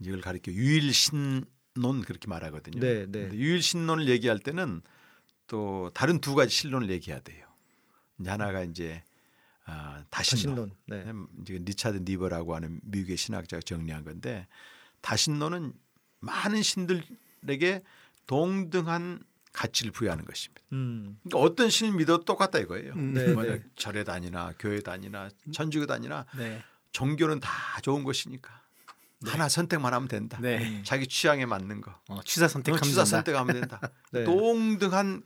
이걸 가리켜 유일신론 그렇게 말하거든요. 네, 네. 유일신론을 얘기할 때는 또 다른 두 가지 신론을 얘기해야 돼요. 이제 하나가 이제 아, 다신론. 다신론. 네. 지금 리차드 니버라고 하는 미국의 신학자가 정리한 건데 다신론은 많은 신들에게 동등한 가치를 부여하는 것입니다. 음. 그러니까 어떤 신을 믿어도 똑같다 이거예요. 네, 뭐 네. 절에 다니나 교회 다니나 천주교 다니나 네. 종교는 다 좋은 것이니까 하나 선택만 하면 된다. 네. 자기 취향에 맞는 거. 어, 취사 선택하면 취사 된다. 선택하면 된다. 네. 동등한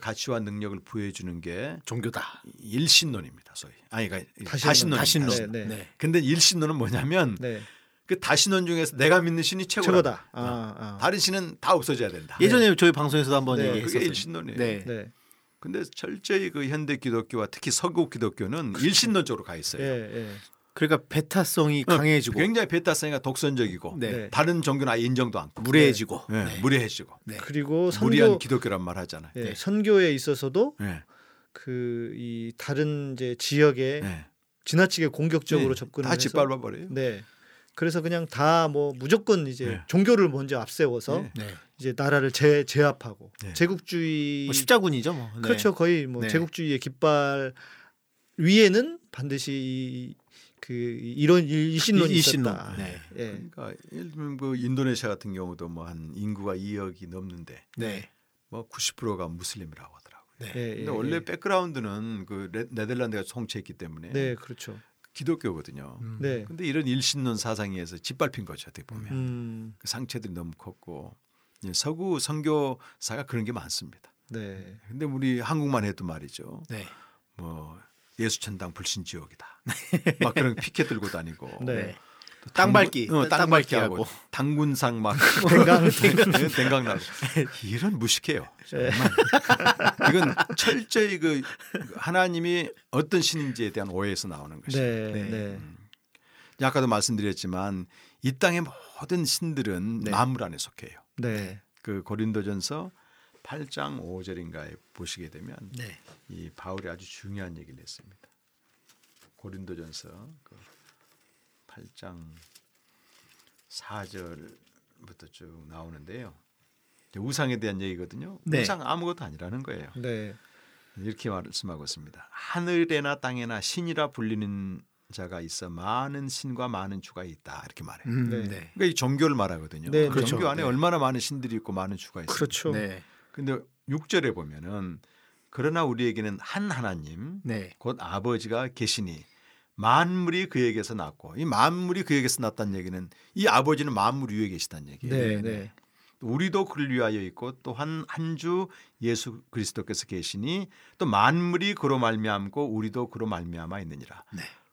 가치와 능력을 부여해 주는 게 종교다. 일신론입니다. 소위. 아니 그러니까 다신론. 다신론. 다신론. 네, 네. 네. 근데 일신론은 뭐냐면 네. 그 다신론 중에서 내가 믿는 신이 최고다. 최고다. 아, 아. 다른 신은 다 없어져야 된다. 예전에 저희 방송에서도 한번 네. 그게 얘기했었어요. 일신론이에요. 네. 네. 근데 철저히 그 현대 기독교와 특히 서구 기독교는 일신론적으로 가 있어요. 예, 예. 그러니까 베타성이 강해지고 굉장히 베타성이가 독선적이고 네. 네. 다른 종교는 아예 인정도 않고 무례해지고 네, 네. 무례해지고 네. 그리고 무리한 선교 기독교란 말 하잖아요. 예, 네. 선교에 있어서도 네. 그이 다른 이제 지역에 네. 지나치게 공격적으로 네. 접근을 다 해서 짓밟아 버려요. 네. 그래서 그냥 다 뭐 무조건 이제 네. 종교를 먼저 앞세워서 네. 네. 이제 나라를 제, 제압하고 네. 제국주의 뭐 십자군이죠, 뭐. 네. 그렇죠 거의 뭐 네. 제국주의의 깃발 위에는 반드시 이, 그 이런 일- 일신론이 일신론. 있었다. 네. 예. 그러니까 예를 들면 그 인도네시아 같은 경우도 뭐 한 인구가 2억이 넘는데 네. 뭐 90%가 무슬림이라고 하더라고요. 네. 예, 근데 예, 원래 예. 백그라운드는 그 레- 네덜란드가 총체했기 때문에 네, 그렇죠. 기독교거든요. 음. 네. 근데 이런 일신론 사상에서 짓밟힌 거죠. 어떻게 보면 음. 그 상처들이 너무 컸고 이제 서구 선교사가 그런 게 많습니다. 네. 근데 우리 한국만 해도 말이죠. 네. 뭐 예수천당 불신지옥이다. 막 그런 피켓 들고 다니고. 네. 또 땅밟기, 어, 땅- 땅밟기 땅밟기 하고 당군상 막 댕강. 댕강 나고 이런 무식해요. 네. 정말. 이건 철저히 그 하나님이 어떤 신인지에 대한 오해에서 나오는 것이에요. 네. 네. 네. 아까도 말씀드렸지만 이 땅의 모든 신들은 네. 만물 안에 속해요. 네. 그 고린도전서 8장 5절인가에 보시게 되면 네. 이 바울이 아주 중요한 얘기를 했습니다. 고린도전서 그 8장 4절부터 쭉 나오는데요. 우상에 대한 얘기거든요. 네. 우상 아무것도 아니라는 거예요. 네. 이렇게 말씀하고 있습니다. 하늘에나 땅에나 신이라 불리는 자가 있어 많은 신과 많은 주가 있다 이렇게 말해요. 음, 네. 네. 그러니까 이 종교를 말하거든요. 네, 그 그렇죠. 종교 안에 네. 얼마나 많은 신들이 있고 많은 주가 있어요. 그렇죠. 네. 근데 6절에 보면은 그러나 우리에게는 한 하나님 네. 곧 아버지가 계시니 만물이 그에게서 났고 이 만물이 그에게서 났다는 얘기는 이 아버지는 만물 위에 계시다는 얘기예요. 네. 네. 우리도 그를 위하여 있고 또한 한 주 예수 그리스도께서 계시니 또 만물이 그로 말미암고 우리도 그로 말미암아 있느니라.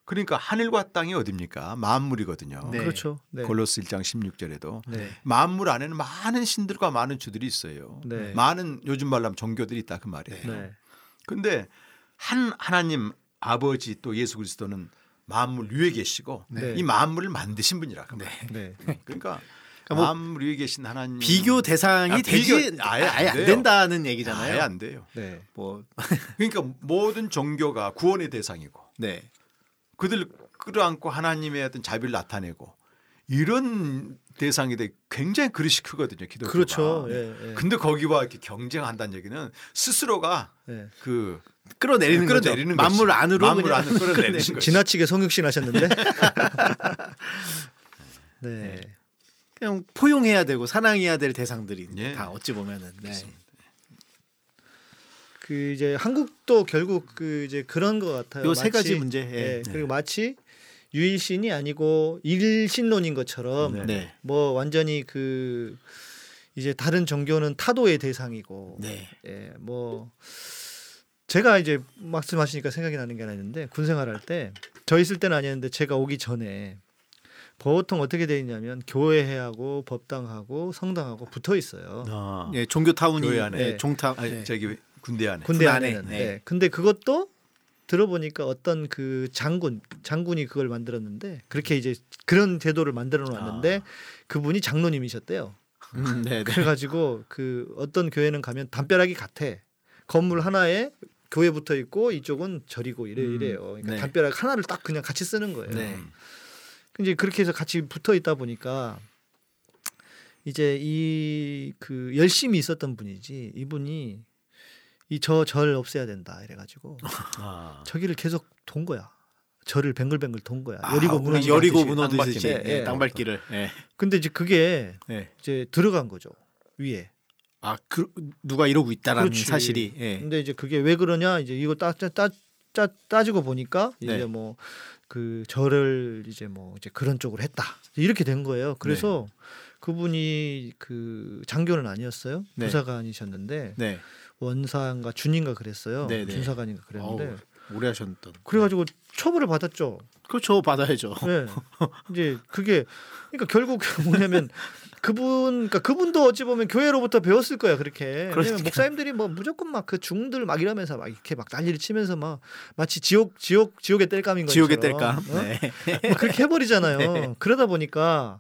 네. 그러니까 하늘과 땅이 어딥니까? 만물이거든요. 네. 그렇죠. 네. 골로스 1장 16절에도 네. 만물 안에는 많은 신들과 많은 주들이 있어요. 네. 많은 요즘 말로 하면 종교들이 있다 그 말이에요. 네. 근데 한 하나님 아버지 또 예수 그리스도는 만물 위에 계시고 네. 이 만물을 만드신 분이라 그 네. 말이에요. 네. 그러니까 그러니까 뭐 만물 위에 계신 하나님 비교 대상이 아, 되지 비교- 아예, 아예 안 안. 된다는 얘기잖아요. 아예 안 돼요. 네. 뭐 그러니까 모든 종교가 구원의 대상이고 네. 그들 끌어안고 하나님의 어떤 자비를 나타내고 이런 대상이 돼 굉장히 그릇이 크거든요. 기독교가. 그렇죠. 예. 예. 근데 거기와 이렇게 경쟁한다는 얘기는 스스로가 네. 그 끌어내리는. 끌어내리는 만물. 안으로 만물 그냥 안으로 끌어내리는 거죠. 지나치게 성육신 하셨는데. 네. 그냥 포용해야 되고 사랑해야 될 대상들이 예. 다 어찌 보면은 네. 그 이제 한국도 결국 그 이제 그런 것 같아요. 요 세 가지 문제. 예. 예. 그리고 마치 유일신이 아니고 일신론인 것처럼 네. 네. 뭐 완전히 그 이제 다른 종교는 타도의 대상이고 네. 예, 뭐 제가 이제 말씀하시니까 생각이 나는 게 하나 있는데 군 생활할 때 저 있을 때는 아니었는데 제가 오기 전에 보통 어떻게 돼 있냐면 교회하고 법당하고 성당하고 붙어 있어요. 아, 예, 종교 타운이 안에. 예, 종타 아니, 네. 저기 군대 안에 군대 군 안에. 네. 네. 근데 그것도 들어보니까 어떤 그 장군 장군이 그걸 만들었는데 그렇게 이제 그런 제도를 만들어 놨는데 그분이 장로님이셨대요. 음, 네, 네. 그래가지고 그 어떤 교회는 가면 담벼락이 같아 건물 하나에 교회 붙어 있고 이쪽은 절이고 이래 음, 이래요. 그러니까 네. 담벼락 하나를 딱 그냥 같이 쓰는 거예요. 네. 이제 그렇게 해서 같이 붙어 있다 보니까 이제 이 그 열심히 있었던 분이지 이분이 이 저 절 없애야 된다 이래가지고 아. 저기를 계속 돈 거야. 절을 뱅글뱅글 돈 거야. 아, 여리고 무너지 여리고 밟기네. 예, 예. 땅밟기를. 예. 근데 이제 그게 예. 이제 들어간 거죠 위에. 아, 그, 누가 이러고 있다라는 그렇지. 사실이. 예. 근데 이제 그게 왜 그러냐 이제 이거 따, 따, 따, 따지고 보니까 이제 네. 뭐그 절을 이제 뭐 이제 그런 쪽으로 했다 이렇게 된 거예요. 그래서 그분이 그 장교는 아니었어요. 네. 부사관이셨는데 네. 원사인가 준인가 그랬어요. 네, 네. 준사관인가 그랬는데 어우, 오래 하셨던. 그래가지고 처벌을 받았죠. 그렇죠. 받아야죠. 네. 이제 그게 그러니까 결국 뭐냐면 그분 그러니까 그분도 어찌 보면 교회로부터 배웠을 거야 그렇게. 그러니까. 목사님들이 뭐 무조건 막 그 중들 막 이러면서 막 이렇게 막 난리를 치면서 막 마치 지옥 지옥 지옥의 땔감인 것처럼 지옥의 뗄감. 어? 네. 막 그렇게 해버리잖아요. 그러다 보니까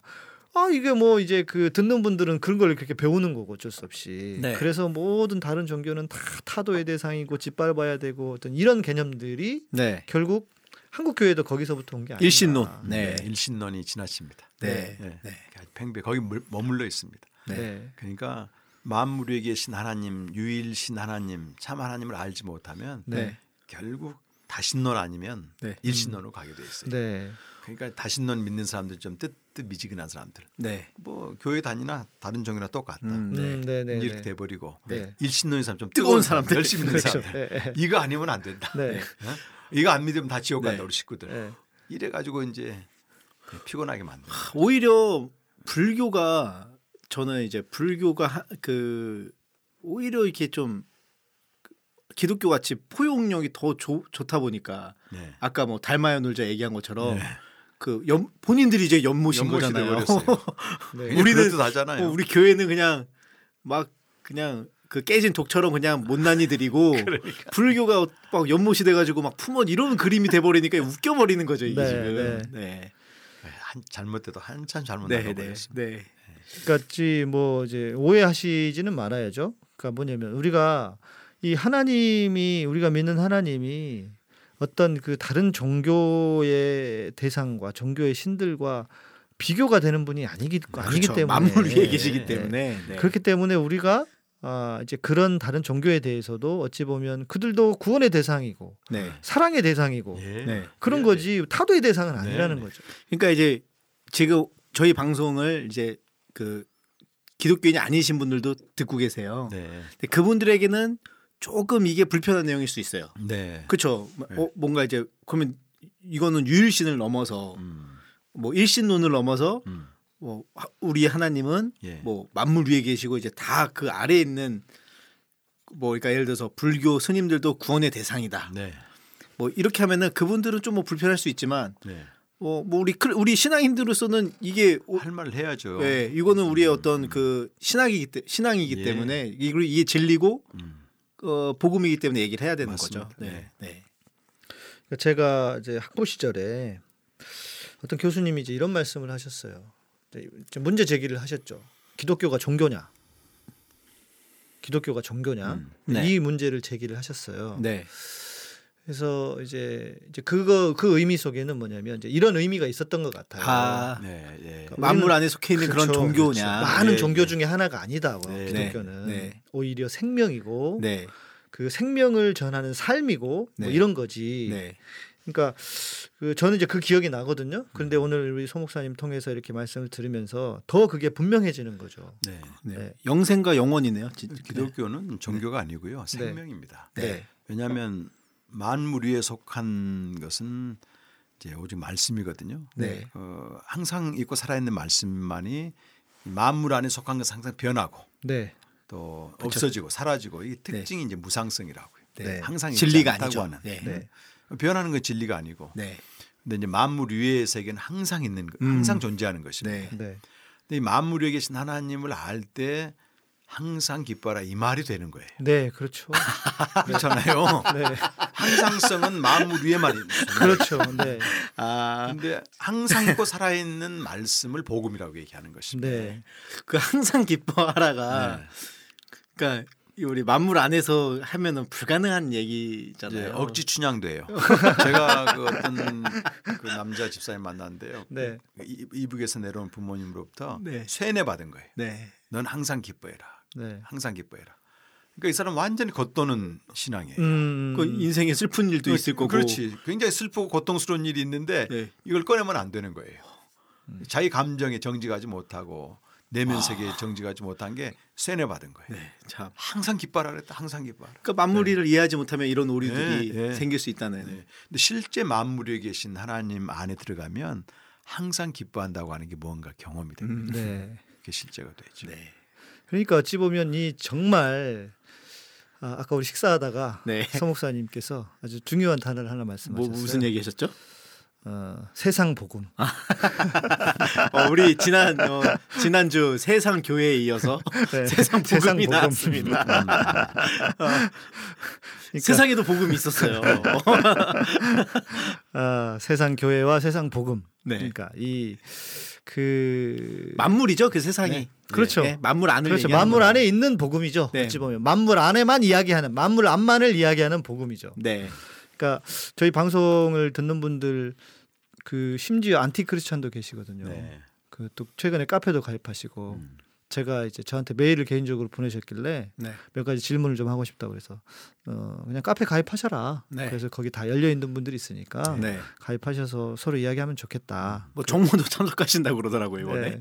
아 이게 뭐 이제 그 듣는 분들은 그런 걸 그렇게 배우는 거고 어쩔 수 없이. 네. 그래서 모든 다른 종교는 다 타도의 대상이고 짓밟아야 되고 어떤 이런 개념들이 네. 결국 한국 교회도 거기서부터 온 게 아니야. 일신론. 네. 네. 일신론이 지나칩니다. 네. 네. 네. 팽배 거기 물- 머물러 있습니다. 네. 네. 그러니까 만물에 계신 하나님, 유일신 하나님, 참 하나님을 알지 못하면 네. 결국 다신론 아니면 네. 일신론으로 가게 돼 있어요. 네. 그러니까 다신론 믿는 사람들 좀뜨 뜻미지근한 사람들. 네. 뭐 교회 다니나 다른 종교나 똑같다. 음, 네. 음, 네, 네, 이렇게 네. 돼버리고 네. 일신론인 사람 좀 뜨거운 사람들. 열심히 믿는 그렇죠. 사람들. 네. 이거 아니면 안 된다. 네. 어? 이거 안 믿으면 다 지옥 간다 네. 우리 식구들. 네. 이래 가지고 이제 피곤하게 만든. 오히려 불교가 저는 이제 불교가 하- 그 오히려 이렇게 좀 기독교 같이 포용력이 더 좋, 좋다 보니까 네. 아까 뭐 닮아야 놀자 얘기한 것처럼 그 연, 본인들이 이제 연못인 거잖아요. 네. 우리는 그렇듯하잖아요. 어, 우리 교회는 그냥 막 그냥 그 깨진 독처럼 그냥 못난이들이고 그러니까. 불교가 막 연못이 돼가지고 막 품은 이런 그림이 돼버리니까 웃겨버리는 거죠 이게 네, 지금. 네. 네. 한 잘못돼도 한참 잘못 네, 네, 나가버렸습니다. 네, 그러니까 뭐 이제 오해하시지는 말아야죠. 그러니까 뭐냐면 우리가 이 하나님이 우리가 믿는 하나님이 어떤 그 다른 종교의 대상과 종교의 신들과 비교가 되는 분이 아니기 아니기 그렇죠. 때문에 만물 위에 예, 계시기 예. 때문에 네. 그렇기 때문에 우리가 아 이제 그런 다른 종교에 대해서도 어찌 보면 그들도 구원의 대상이고 네. 사랑의 대상이고 예. 네. 그런 네, 거지 타도의 대상은 네, 아니라는 네. 거죠. 그러니까 이제 지금 저희 방송을 이제 그 기독교인이 아니신 분들도 듣고 계세요. 네. 근데 그분들에게는 조금 이게 불편한 내용일 수 있어요. 네. 그렇죠. 네. 어, 뭔가 이제 그러면 이거는 유일신을 넘어서 음. 뭐 일신론을 넘어서 음. 뭐 하- 우리 하나님은 예. 뭐 만물 위에 계시고 이제 다 그 아래에 있는 뭐 그러니까 예를 들어서 불교 스님들도 구원의 대상이다. 네. 뭐 이렇게 하면은 그분들은 좀 뭐 불편할 수 있지만 네. 뭐, 뭐 우리 크- 우리 신앙인들로서는 이게 오- 할 말을 해야죠. 예, 이거는 우리의 어떤 그 신학이기 때 신앙이기 예. 때문에 이거 이게 진리고 음. 어, 복음이기 때문에 얘기를 해야 되는 맞습니다. 거죠. 네. 네. 그러니까 제가 이제 학부 시절에 어떤 교수님이 이제 이런 말씀을 하셨어요. 문제 제기를 하셨죠. 기독교가 종교냐? 기독교가 종교냐? 음. 네. 이 문제를 제기를 하셨어요. 네. 그래서 이제 이제 그거 그 의미 속에는 뭐냐면 이제 이런 의미가 있었던 것 같아요. 아, 네. 예. 그러니까 만물 안에 속해 있는 그런 그렇죠, 종교냐. 그렇죠. 많은 예, 종교 예. 중에 하나가 아니다. 네, 기독교는 네, 네. 오히려 생명이고 네. 그 생명을 전하는 삶이고 뭐 네. 이런 거지. 네. 그러니까 그 저는 이제 그 기억이 나거든요. 그런데 오늘 우리 소 목사님 통해서 이렇게 말씀을 들으면서 더 그게 분명해지는 거죠. 네. 네. 네. 영생과 영원이네요. 진- 기독교는 종교가 아니고요. 생명입니다. 네. 왜냐하면 만물 위에 속한 것은 이제 오직 말씀이거든요. 네. 어, 항상 있고 살아있는 말씀만이 만물 안에 속한 것은 항상 변하고 네. 또 없어지고 사라지고 이 특징이 이제 무상성이라고요. 네. 항상 있지 진리가 아니죠. 하는. 네. 네. 변하는 건 진리가 아니고. 네. 근데 이제 만물 위의 세계는 항상 있는 거, 음. 항상 존재하는 것입니다. 네. 네. 근데 이 만물 위에 계신 하나님을 알 때 항상 기뻐라 이 말이 되는 거예요. 네, 그렇죠. 그렇잖아요. 네. 항상성은 만물 위의 말입니다. 그렇죠. 네. 아, 근데 항상 있고 살아있는 말씀을 복음이라고 얘기하는 것입니다. 네. 그 항상 기뻐하라가 네. 그러니까 이 우리 만물 안에서 하면은 불가능한 얘기잖아요. 억지 춘향도예요. 제가 그 어떤 그 남자 집사님 만났는데요. 네. 이- 이북에서 내려온 부모님으로부터 네. 세뇌 받은 거예요. 네. 넌 항상 기뻐해라. 네. 항상 기뻐해라. 그러니까 이 사람 완전히 겉도는 신앙이에요. 음. 그 인생에 슬픈 일도 있을 거고. 그렇지. 굉장히 슬프고 고통스러운 일이 있는데 네. 이걸 꺼내면 안 되는 거예요. 음. 자기 감정에 정지가지 못하고 내면 세계에 정지가지 못한 게 세뇌 받은 거예요. 네. 참. 항상 기뻐라 그랬다. 항상 기뻐라. 그러니까 만물이를 이해하지 못하면 이런 오류들이 네, 네. 생길 수 있다는. 네. 근데 실제 만물에 계신 하나님 안에 들어가면 항상 기뻐한다고 하는 게 뭔가 경험이 됩니다. 음. 네. 그게 실제가 되죠. 네. 그러니까 어찌 보면 이 정말 아, 아까 우리 식사하다가 네. 서 목사님께서 아주 중요한 단어를 하나 뭐 말씀하셨어요. 무슨 얘기하셨죠? 어, 세상 복음. 어, 우리 지난 어, 지난주 세상 교회에 이어서 네. 세상 복음이 세상 복음. 나왔습니다. 그러니까, 세상에도 복음이 있었어요. 아, 세상 교회와 세상 복음. 네. 그러니까 이 그 만물이죠 그 세상이. 네. 그렇죠. 네, 만물 안을 그렇죠. 만물 거예요. 안에 있는 복음이죠. 네. 어찌 보면 만물 안에만 이야기하는 만물 안만을 이야기하는 복음이죠. 네. 그러니까 저희 방송을 듣는 분들 그 심지어 안티 크리스찬도 계시거든요. 네. 그또 최근에 카페도 가입하시고 음. 제가 이제 저한테 메일을 개인적으로 보내셨길래 네. 몇 가지 질문을 좀 하고 싶다고 그래서 어 그냥 카페 가입하셔라. 네. 그래서 거기 다 열려 있는 분들이 있으니까 네. 가입하셔서 서로 이야기하면 좋겠다. 뭐 정모도 참석하신다고 그러더라고요 이번에. 네.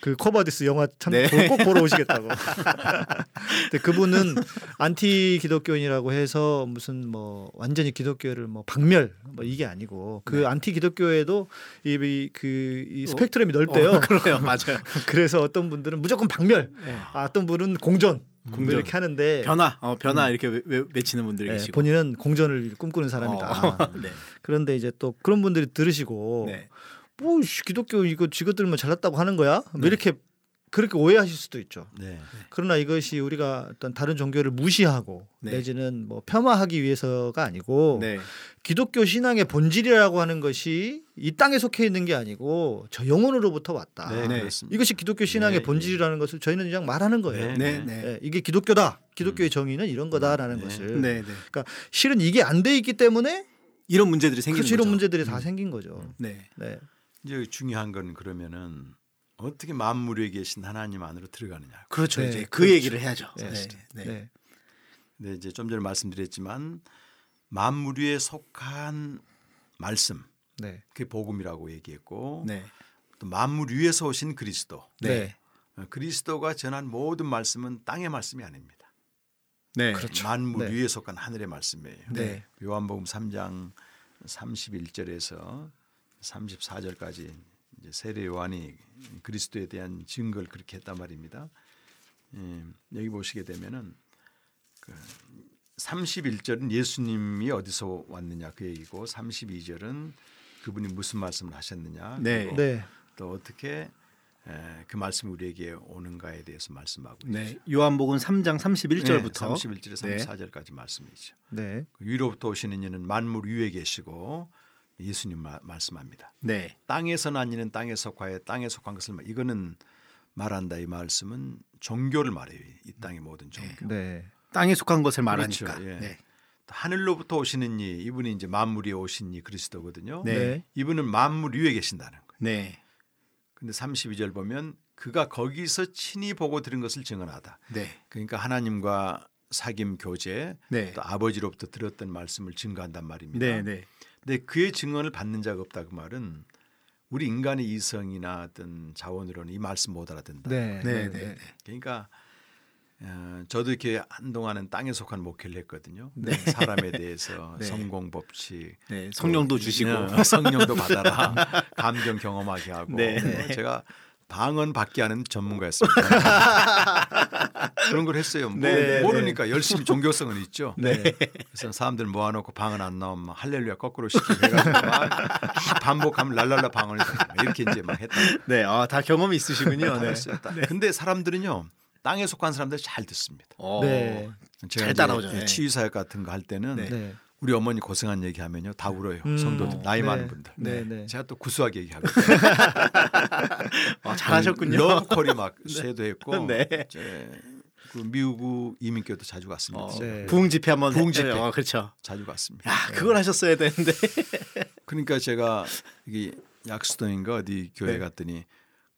그 쿼바디스 영화 참 네. 꼭 보러 오시겠다고. 근데 그분은 안티 기독교인이라고 해서 무슨 뭐 완전히 기독교를 뭐 박멸 뭐 이게 아니고 그 네. 안티 기독교에도 이그이 스펙트럼이 넓대요. 어, 그래요, 맞아요. 그래서 어떤 분들은 무조건 박멸, 네. 아, 어떤 분은 공존, 뭐 공존. 이렇게 하는데 변화, 어, 변화 이렇게 외, 외, 외치는 분들이 예, 계시고. 본인은 공전을 꿈꾸는 사람이다. 어, 네. 그런데 이제 또 그런 분들이 들으시고 네. 뭐 씨, 기독교 이거 지것들만 잘났다고 하는 거야? 뭐 네. 이렇게 그렇게 오해하실 수도 있죠. 네. 그러나 이것이 우리가 어떤 다른 종교를 무시하고 네. 내지는 뭐 폄하하기 위해서가 아니고 네. 기독교 신앙의 본질이라고 하는 것이 이 땅에 속해 있는 게 아니고 저 영혼으로부터 왔다. 네, 네. 이것이 기독교 신앙의 네, 본질이라는 것을 저희는 그냥 말하는 거예요. 네, 네, 네. 네. 예, 이게 기독교다. 기독교의 정의는 이런 거다라는 네. 것을. 네, 네. 실은 이게 안 돼 있기 때문에 이런 문제들이 생기는 그렇죠. 이런. 문제들이 다 생긴 거죠. 네. 네. 이제 중요한 건 그러면은 어떻게 만물 위에 계신 하나님 안으로 들어가느냐. 그렇죠. 네, 이제 그 그렇죠. 얘기를 해야죠. 네. 네. 네. 네. 근데 이제 좀 전에 말씀드렸지만 만물 위에 속한 말씀, 네. 그게 복음이라고 얘기했고 네. 또 만물 위에서 오신 그리스도. 네. 어, 그리스도가 전한 모든 말씀은 땅의 말씀이 아닙니다. 네. 그렇죠. 만물 네. 위에 속한 하늘의 말씀이에요. 네. 요한복음 3장 31절에서 34절까지 이제 세례 요한이 그리스도에 대한 증거를 그렇게 했단 말입니다. 예, 여기 보시게 되면은 그 31절은 예수님이 어디서 왔느냐 그 얘기고 32절은 그분이 무슨 말씀을 하셨느냐 네. 그리고 네. 또 어떻게 에, 그 말씀이 우리에게 오는가에 대해서 말씀하고 네. 있죠. 요한복음 3장 31절부터 31절에서 네. 34절까지 말씀이죠. 네. 그 위로부터 오시는 이는 만물 위에 계시고 예수님 마- 말씀합니다. 네. 땅에서 난 이는 땅에 속하여 땅에 속한 것을 말- 이거는 말한다 이 말씀은 종교를 말해요. 이 땅의 모든 종교. 네. 땅에 속한 것을 말하니까. 그렇죠. 예. 네. 하늘로부터 오시는 이 이분이 이제 만물 위에 오신 이 그리스도거든요. 네. 네. 이분은 만물 위에 계신다는 거예요. 네. 근데 32절 보면 그가 거기서 친히 보고 들은 것을 증언하다. 네. 그러니까 하나님과 사귐 교제 네. 또 아버지로부터 들었던 말씀을 증거한단 말입니다. 네. 네. 근데 그의 증언을 받는 자가 없다 그 말은 우리 인간의 이성이나 어떤 자원으로는 이 말씀 못 알아듣는다. 네. 네. 네. 그러니까 어, 저도 이렇게 한동안은 땅에 속한 목회를 했거든요. 네. 사람에 대해서 네. 성공 법칙, 네. 성령도 주시고. 어, 성령도 받아라, 감정 경험하게 하고 네. 어, 제가 방언 받게 하는 전문가였습니다. 그런 걸 했어요. 뭐, 네, 모르니까 열심히 종교성은 있죠. 네. 그래서 사람들 모아놓고 방언 안 나오면 막 할렐루야 거꾸로 시키고 해가지고 막, 반복하면 랄랄라 방언이 막 이렇게 이제 막 했다. 네. 아, 다 경험이 있으시군요. 다 네. 근데 사람들은요 땅에 속한 사람들 잘 듣습니다. 어. 네. 제가 잘 따라오죠. 네. 치유사역 같은 거 할 때는 네. 네. 우리 어머니 고생한 얘기하면요 다 울어요. 음. 성도들 나이 네. 많은 분들. 네. 네. 제가 또 구수하게 얘기하고 아, 잘하셨군요. 러브콜이 막 쇄도했고 네. 이제 그 미국 이민교도 자주 갔습니다. 어, 네. 부흥 집회 한번 부흥 해- 집회. 어, 그렇죠. 자주 갔습니다. 야, 그걸 하셨어야 되는데. 그러니까 제가 이게 약수동인가 어디 교회 네. 갔더니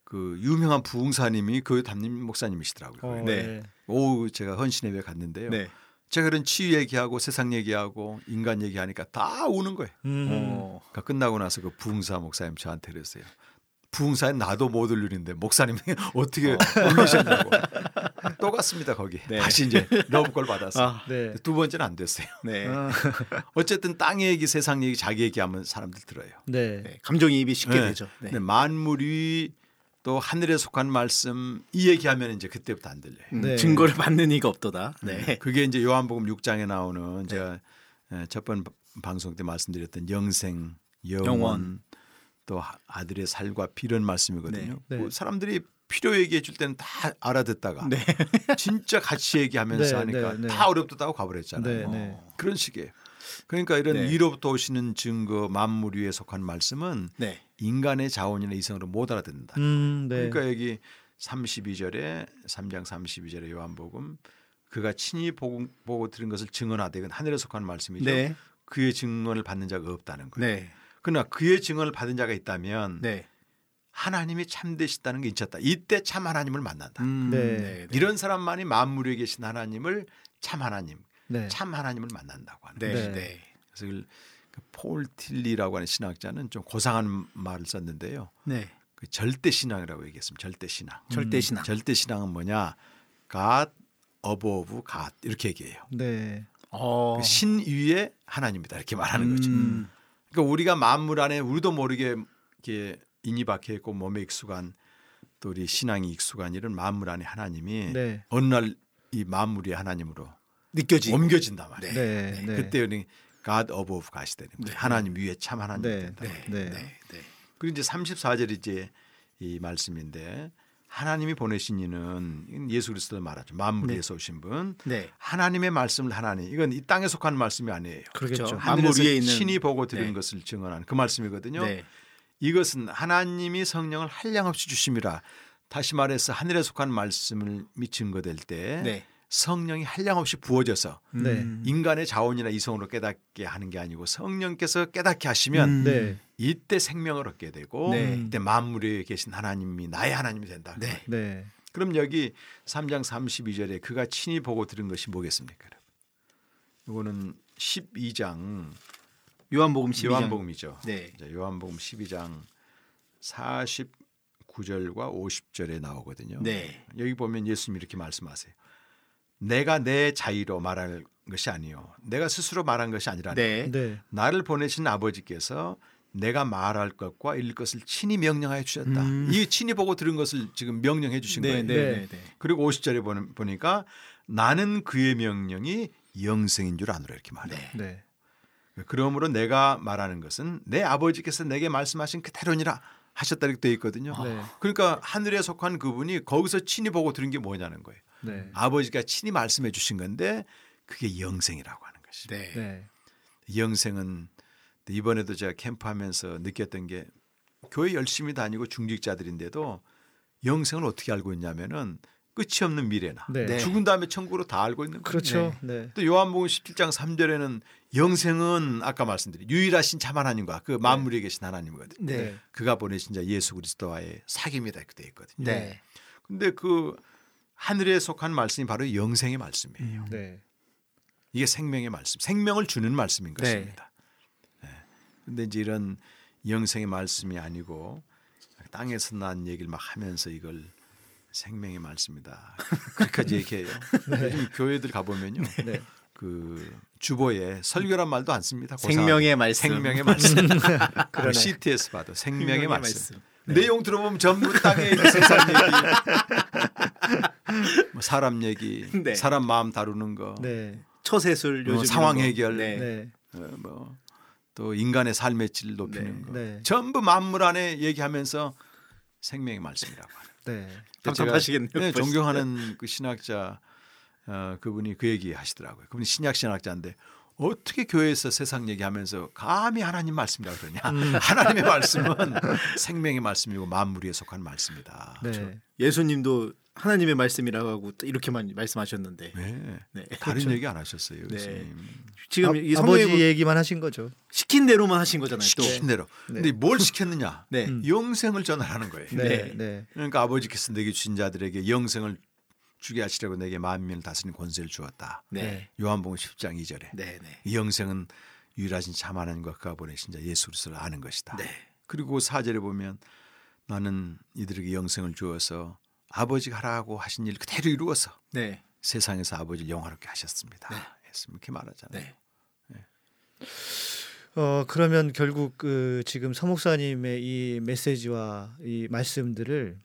그 유명한 부흥사님이 교회 담임 목사님이시더라고요. 어, 네. 오후 제가 헌신예배 갔는데요. 네. 제가 그런 치유 얘기하고 세상 얘기하고 인간 얘기하니까 다 우는 거예요. 음. 어. 그러니까 끝나고 나서 그 부흥사 목사님 저한테 그랬어요. 부흥사에 나도 못 올리는데 목사님이 어떻게 올리셨냐고. 또 갔습니다 거기. 네. 다시 이제 러브콜 받았어요. 아, 네. 두 번째는 안 됐어요. 네. 아, 어쨌든 땅 얘기, 세상 얘기, 자기 얘기하면 사람들 들어요. 네. 네. 감정이입이 쉽게 네. 되죠. 네. 만물이 또 하늘에 속한 말씀 이 얘기하면 이제 그때부터 안 들려요. 음, 네. 증거를 받는 이가 없도다. 네. 그게 이제 요한복음 6장에 나오는 제가 첫번 방송 때 말씀드렸던 영생, 영원, 영원. 또 하- 아들의 살과 피 이런 말씀이거든요. 네. 네. 그 사람들이 필요 얘기해 줄 때는 다 알아듣다가 네. 진짜 같이 얘기하면서 네, 하니까 네, 네. 다 어렵다고 가버렸잖아요. 네, 네. 그런 식이에요. 그러니까 이런 네. 위로부터 오시는 증거 만물 위에 속한 말씀은 네. 인간의 자원이나 이성으로 못 알아듣는다. 음, 네. 그러니까 여기 32절에 3장 32절에 요한복음 그가 친히 보고, 보고 들은 것을 증언하되 하늘에 속한 말씀이죠. 네. 그의 증언을 받는 자가 없다는 거예요. 네. 그러나 그의 증언을 받은 자가 있다면 네. 하나님이 참되시다는 게 있었다. 이때 참 하나님을 만난다. 음. 이런 사람만이 만물에 계신 하나님을 참 하나님, 네. 참 하나님을 만난다고 하는 네. 네. 네. 그래서 그걸 그폴 틸리라고 하는 신학자는 좀 고상한 말을 썼는데요. 네. 그 절대 신앙이라고 얘기했습니다. 절대 신앙. 절대 신앙. 절대 신앙은 뭐냐? God above God 이렇게 얘기해요. 네. 어. 그 신 위에 하나님이다 이렇게 말하는 거죠. 음. 그러니까 우리가 만물 안에 우리도 모르게 이렇게 인이 박혀 있고 몸에 익숙한 또 우리 신앙이 익숙한 이런 만물 안에 하나님이 네. 어느 날 이 만물이 하나님으로 느껴지. 옮겨진단 말이에요. 네. 네. 그때 우리 God above God이 되는 거예요. 네. 하나님 위에 참 하나님이 네. 된다. 네. 네. 네. 네. 그리고 이제 34절이 이제 이 말씀인데 하나님이 보내신 이는 예수 그리스도를 말하죠. 만물 위에서 오신 분. 네. 하나님의 말씀을 하나님. 이건 이 땅에 속한 말씀이 아니에요. 그렇죠. 만물 위에 있는 신이 보고 들은 네. 것을 증언하는 그 말씀이거든요. 네. 이것은 하나님이 성령을 한량없이 주심이라. 다시 말해서 하늘에 속한 말씀을 증거될 때 네. 성령이 한량없이 부어져서 네. 음. 인간의 자원이나 이성으로 깨닫게 하는 게 아니고 성령께서 깨닫게 하시면 음. 네. 이때 생명을 얻게 되고 네. 이때 만물에 계신 하나님이 나의 하나님이 된다. 네. 네. 그럼 여기 3장 32절에 그가 친히 보고 들은 것이 뭐겠습니까? 이거는 12장 요한복음 12장. 요한복음이죠. 네. 자, 요한복음 12장 49절과 50절에 나오거든요. 네. 여기 보면 예수님이 이렇게 말씀하세요. 내가 내 자의로 말할 것이 아니요. 내가 스스로 말한 것이 아니라 네. 네. 나를 보내신 아버지께서 내가 말할 것과 읽을 것을 친히 명령하여 주셨다. 음. 이 친히 보고 들은 것을 지금 명령해 주신 네. 거예요. 네. 네. 네. 네. 그리고 50절에 보는- 보니까 나는 그의 명령이 영생인 줄 아노라 이렇게 말해요. 네. 네. 그러므로 내가 말하는 것은 내 아버지께서 내게 말씀하신 그대로니라 하셨다 이렇게 되어 있거든요. 네. 그러니까 하늘에 속한 그분이 거기서 친히 보고 들은 게 뭐냐는 거예요. 네. 아버지가 친히 말씀해 주신 건데 그게 영생이라고 하는 것이. 네. 네. 영생은 이번에도 제가 캠프하면서 느꼈던 게 교회 열심히 다니고 중직자들인데도 영생을 어떻게 알고 있냐면은 끝이 없는 미래나 네. 네. 죽은 다음에 천국으로 다 알고 있는 거예요. 그렇죠. 네. 또 요한복음 17장 3절에는 영생은 아까 말씀드린 유일하신 참 하나님과 그 만물에 계신 하나님이거든요. 네. 그가 보내신 자 예수 그리스도와의 사귐이다 이렇게 돼 있거든요. 네. 근데 그 하늘에 속한 말씀이 바로 영생의 말씀이에요. 네. 이게 생명의 말씀, 생명을 주는 말씀인 네. 것입니다. 네. 근데 이제 이런 영생의 말씀이 아니고 땅에서 난 얘기를 막 하면서 이걸 생명의 말씀이다. 그렇게까지 얘기해요. 요즘 교회들 가보면요. 네. 그 주보에 설교란 말도 안 씁니다. 생명의 말씀. 생명의 말씀. 그. CTS 봐도 생명의, 생명의 말씀. 말씀. 내용 들어보면 전부 땅에 있는 세상 얘기, 뭐 사람 얘기, 네. 사람 마음 다루는 거, 네. 처세술 뭐 요즘 상황 이런 거. 해결. 네. 네. 어, 뭐또 인간의 삶의 질 높이는 네. 거, 네. 전부 만물 안에 얘기하면서 생명의 말씀이라고 하는. 네. 답답하시겠네요. 네. 존경하는 그 신학자 어, 그분이 그 얘기 하시더라고요. 그분이 신약 신학자인데 어떻게 교회에서 세상 얘기하면서 감히 하나님 말씀이라고 그러냐? 음. 하나님의 말씀은 생명의 말씀이고 만물 위에 속한 말씀이다. 네. 예수님도 하나님의 말씀이라고 하고 또 이렇게만 말씀하셨는데 네. 네. 다른 그렇죠. 얘기 안 하셨어요. 네. 지금 아, 이 아버지 얘기만 하신 거죠. 시킨 대로만 하신 거잖아요. 또. 시킨 대로. 네. 근데 뭘 시켰느냐? 네. 음. 영생을 전하는 거예요. 네, 네. 네, 그러니까 아버지께서 내게 주신 자들에게 영생을 주게 하시려고 내게 만민을 다스리는 권세를 주었다. 네. 요한복음 10장 2절에 네, 네. 이 영생은 유일하신 참 하나님과 그가 보내신 자 예수 그리스도를 아는 것이다. 네. 그리고 4절에 보면 나는 이들에게 영생을 주어서 아버지가 하라고 하신 일 그대로 이루어서 네. 세상에서 아버지를 영화롭게 하셨습니다. 네. 했으면 이렇게 말하잖아요. 네. 어 그러면 결국 그 지금 서 목사님의 이 메시지와 이 말씀들을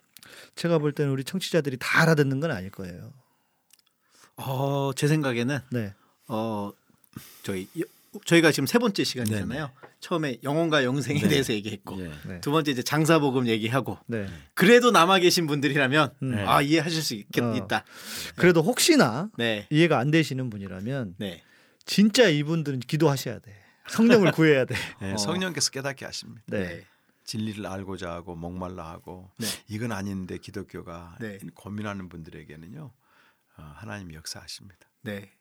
제가 볼 때는 우리 청취자들이 다 알아듣는 건 아닐 거예요. 어, 제 생각에는 네, 어 저희 저희가 지금 세 번째 시간이잖아요. 처음에 영혼과 영생에 네. 대해서 얘기했고 예. 네, 두 번째 이제 장사복음 얘기하고 네. 그래도 남아 계신 분들이라면 음. 네. 아 이해하실 수 있겠 어. 있다. 그래도 혹시나 네. 이해가 안 되시는 분이라면 네. 진짜 이분들은 기도하셔야 돼. 성령을 구해야 돼. 예, 어. 성령께서 깨닫게 하십니다. 네, 진리를 알고자 하고 목말라 하고 네. 이건 아닌데 기독교가 네. 고민하는 분들에게는요 어, 하나님 역사하십니다. 네.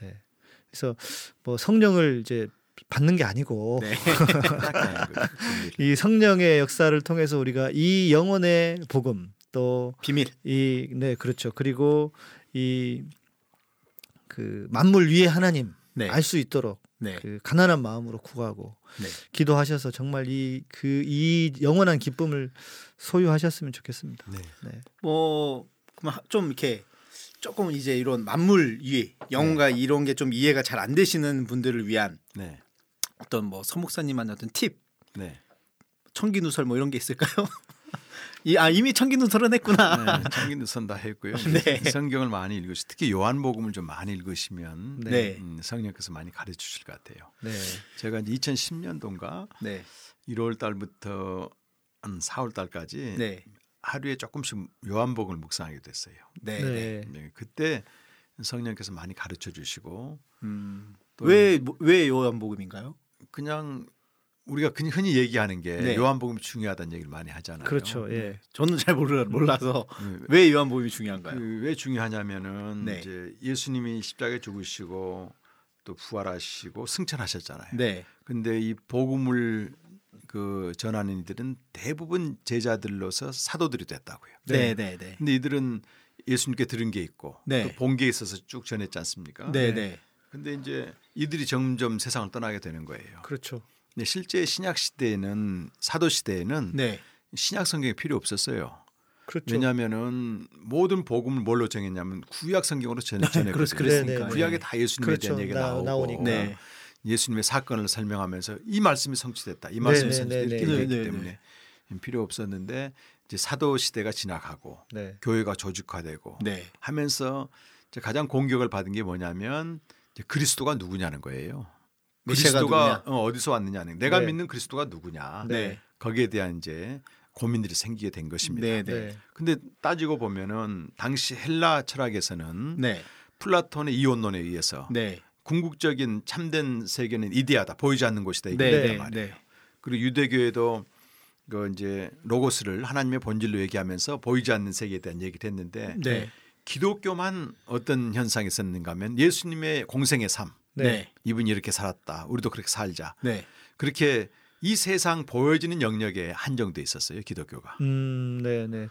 네. 그래서 뭐 성령을 이제 받는 게 아니고 네. 진리를. 이 성령의 역사를 통해서 우리가 이 영혼의 복음 또 비밀. 이네 그렇죠 그리고 이 그 만물 위에 하나님 네. 알수 있도록 네. 그 가난한 마음으로 구하고 네. 기도하셔서 정말 이 그 이 영원한 기쁨을 소유하셨으면 좋겠습니다. 네. 네. 뭐, 뭐좀 이렇게 조금 이제 이런 만물 이해, 영혼과 이런 게 좀 이해가 잘 안 되시는 분들을 위한 네. 어떤 뭐 서목사님한 어떤 팁, 네. 청기누설 뭐 이런 게 있을까요? 이, 아 이미 청기누설은 했구나. 네. 청기도 선다 했고요. 네. 성경을 많이 읽으시 특히 요한복음을 좀 많이 읽으시면 네. 음, 성령께서 많이 가르쳐 주실 것 같아요. 네. 제가 이제 2010년도인가 네, 1월 달부터 한 4월 달까지 네, 하루에 조금씩 요한복음을 묵상하게 됐어요. 네, 네. 네. 네, 그때 성령께서 많이 가르쳐 주시고 음, 또 왜왜 요한복음인가요? 그냥 우리가 그냥 흔히 얘기하는 게 네. 요한복음이 중요하다는 얘기를 많이 하잖아요. 그렇죠. 예. 저는 잘 몰라, 몰라서 음, 왜 요한복음이 중요한가요? 그 왜 중요하냐면은 네. 이제 예수님이 십자가에 죽으시고 또 부활하시고 승천하셨잖아요. 네, 근데 이 복음을 그 전하는 이들은 대부분 제자들로서 사도들이 됐다고요. 네, 네, 네, 근데 이들은 예수님께 들은 게 있고 네. 또본게 있어서 쭉 전했지 않습니까? 네, 네, 근데 이제 이들이 점점 세상을 떠나게 되는 거예요. 그렇죠. 근데 실제 신약 시대에는 사도 시대에는 네, 신약 성경이 필요 없었어요. 그렇죠. 왜냐하면은 모든 복음을 뭘로 정했냐면 구약 성경으로 전, 전했거든요. 그렇- 그랬으니까. 네, 네, 구약에 다 예수님에 그렇죠. 대한 얘기가 나- 나오고. 네. 예수님의 사건을 설명하면서 이 말씀이 성취됐다. 이 말씀이 네, 성취됐다. 네, 이렇게 네, 얘기했기 네, 때문에 필요 없었는데 이제 사도 시대가 지나가고 네. 교회가 조직화되고 네, 하면서 이제 가장 공격을 받은 게 뭐냐면 그리스도가 누구냐는 거예요. 그리스도가 어, 어디서 왔느냐는 내가 네. 믿는 그리스도가 누구냐. 네, 거기에 대한 이제 고민들이 생기게 된 것입니다. 네, 네. 네, 근데 따지고 보면은 당시 헬라 철학에서는 네, 플라톤의 이혼론에 의해서 네, 궁극적인 참된 세계는 이데아다 보이지 않는 곳이다 이게 네, 네, 말이에요. 네, 그리고 유대교에도 그 이제 로고스를 하나님의 본질로 얘기하면서 보이지 않는 세계에 대한 얘기를 했는데 네, 기독교만 어떤 현상이 있었는가 하면 예수님의 공생의 삶 네, 이분이 이렇게 살았다 우리도 그렇게 살자 네, 그렇게 이 세상 보여지는 영역에 한정돼 있었어요 기독교가 음, 네, 네.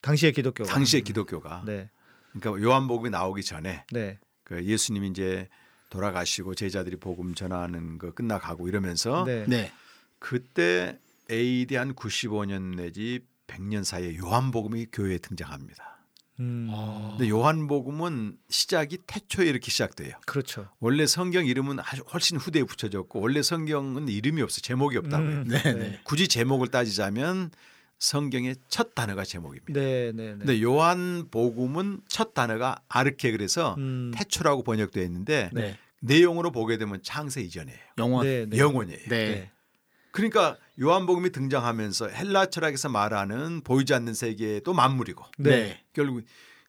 당시의 기독교가. 당시의 기독교가 네. 그러니까 요한복음이 나오기 전에 네. 그 예수님이 이제 돌아가시고 제자들이 복음 전하는 거 끝나가고 이러면서 네. 네, 그때 AD 한 95년 내지 100년 사이에 요한복음이 교회에 등장합니다. 음. 어. 근데 요한복음은 시작이 태초에 이렇게 시작돼요. 그렇죠. 원래 성경 이름은 아주 훨씬 후대에 붙여졌고 원래 성경은 이름이 없어 제목이 없다고요. 음. 네, 네, 굳이 제목을 따지자면 성경의 첫 단어가 제목입니다. 네, 네, 네. 근데 요한복음은 첫 단어가 아르케 그래서 음. 태초라고 번역되어 있는데 네, 내용으로 보게 되면 창세 이전이에요. 영원, 네, 네. 영원이에요. 네, 그러니까 요한복음이 등장하면서 헬라 철학에서 말하는 보이지 않는 세계의 또 만물이고 네. 네, 결국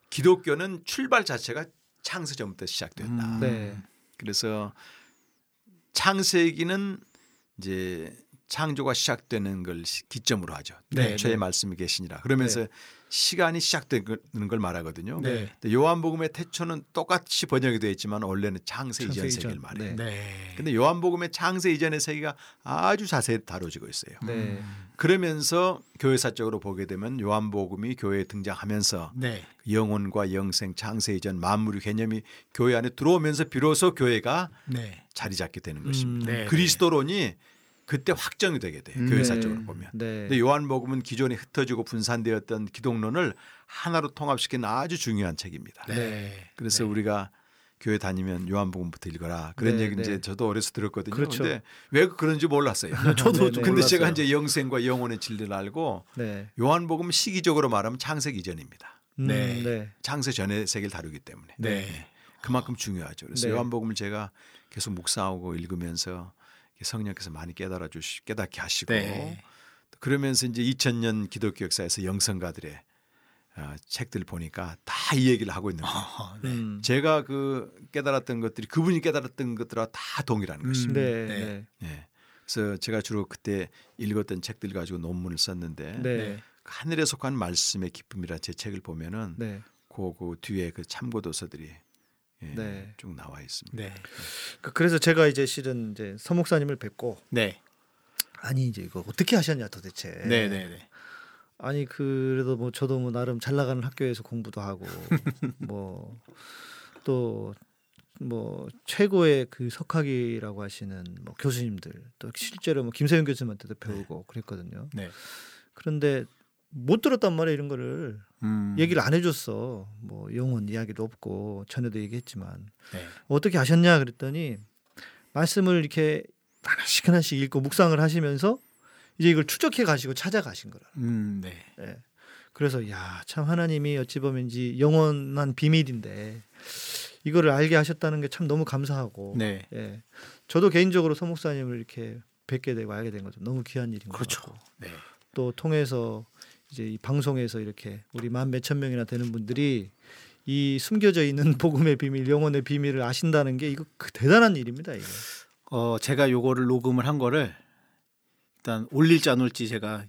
기독교는 출발 자체가 창세전부터 시작됐다. 음. 네. 그래서 창세기는 이제 창조가 시작되는 걸 시- 기점으로 하죠. 네, 태초에 네. 말씀이 계시니라. 그러면서 시간이 시작되는 걸 말하거든요. 네. 요한복음의 태초는 똑같이 번역이 되어 있지만 원래는 창세 이전 세계를. 말해요. 네. 네. 근데 요한복음의 창세 이전의 세계가 아주 자세히 다뤄지고 있어요. 네. 그러면서 교회사적으로 보게 되면 요한복음이 교회에 등장하면서 네. 영혼과 영생, 창세 이전 만물의 개념이 교회 안에 들어오면서 비로소 교회가 네. 자리 잡게 되는 음, 것입니다. 네. 그리스도론이 그때 확정이 되게 돼요. 음, 교회사적으로 네. 보면. 네. 근데 요한복음은 기존에 흩어지고 분산되었던 기독론을 하나로 통합시키는 아주 중요한 책입니다. 네. 그래서 네. 우리가 교회 다니면 요한복음부터 읽어라. 그런 네, 얘기 네. 이제 저도 어려서 들었거든요. 그렇죠. 근데 왜 그런지 몰랐어요. 저도 네, 좀 네. 근데 제가 몰랐어요. 이제 영생과 영혼의 진리를 알고 네. 요한복음 시기적으로 말하면 창세기 이전입니다. 음, 네. 네. 창세 전의 세계를 다루기 때문에 네. 그만큼 중요하죠. 그래서 네. 요한복음을 제가 계속 묵상하고 읽으면서 성령께서 많이 깨달아 주시 깨닫게 하시고 네. 그러면서 이제 2000년 기독교 역사에서 영성가들의 어, 책들 보니까 다 이 얘기를 하고 있는 거예요. 아, 네. 음. 제가 그 깨달았던 것들이 그분이 깨달았던 것들과 다 동일한 음. 것입니다. 네. 네. 네. 예. 그래서 제가 주로 그때 읽었던 책들 가지고 논문을 썼는데 네. 네. 그 하늘에 속한 말씀의 기쁨이라 제 책을 보면은 네. 그, 그 뒤에 그 참고 도서들이 예, 네. 쭉 나와 있습니다. 네. 그- 그래서 제가 이제 실은 이제 서 목사님을 뵙고 네. 아니 이제 이거 어떻게 하셨냐 도대체. 네. 네. 네. 아니 그래도 뭐 저도 뭐 나름 잘 나가는 학교에서 공부도 하고 뭐 또 뭐 최고의 그 석학이라고 하시는 뭐 교수님들 또 실제로 뭐 김세윤 교수님한테도 배우고 그랬거든요. 네. 그런데 못 들었단 말이에요 이런 거를 음. 얘기를 안 해줬어. 뭐 영혼 이야기도 없고 전에도 얘기했지만 네. 어떻게 하셨냐 그랬더니 말씀을 이렇게 하나씩 하나씩 읽고 묵상을 하시면서 이제 이걸 추적해 가시고 찾아가신 거라. 음. 네. 예. 그래서 야 참 하나님이 어찌 보면지 영원한 비밀인데 이거를 알게 하셨다는 게 참 너무 감사하고 네. 예. 저도 개인적으로 서 목사님을 이렇게 뵙게 되고 알게 된 것도 너무 귀한 일인 것 그렇죠. 네. 또 통해서 이제 이 방송에서 이렇게 우리 만 몇천 명이나 되는 분들이 이 숨겨져 있는 복음의 비밀, 영혼의 비밀을 아신다는 게 이거 그 대단한 일입니다. 이거. 어 제가 요거를 녹음을 한 거를 일단 올릴지 안 올지 제가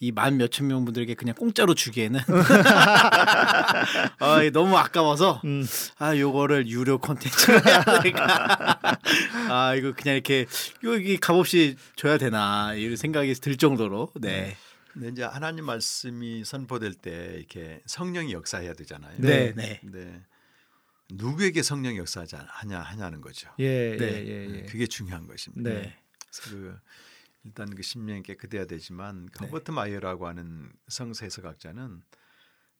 이 만 몇천 명 분들에게 그냥 공짜로 주기에는 아, 너무 아까워서 음, 아 요거를 유료 콘텐츠로 해야 되니까? 아 이거 그냥 이렇게 여기 값없이 줘야 되나? 이런 생각이 들 정도로. 네 근데 이제 하나님 말씀이 선포될 때 이렇게 성령이 역사해야 되잖아요. 네, 네. 근데 누구에게 성령이 역사하지 하냐 하냐는 거죠. 예, 네. 예, 예, 예. 그게 중요한 것입니다. 네. 그래서 그 일단 그 심령이 깨끗해야 되지만 그 네. 허버트 마이어라고 하는 성서해석학자는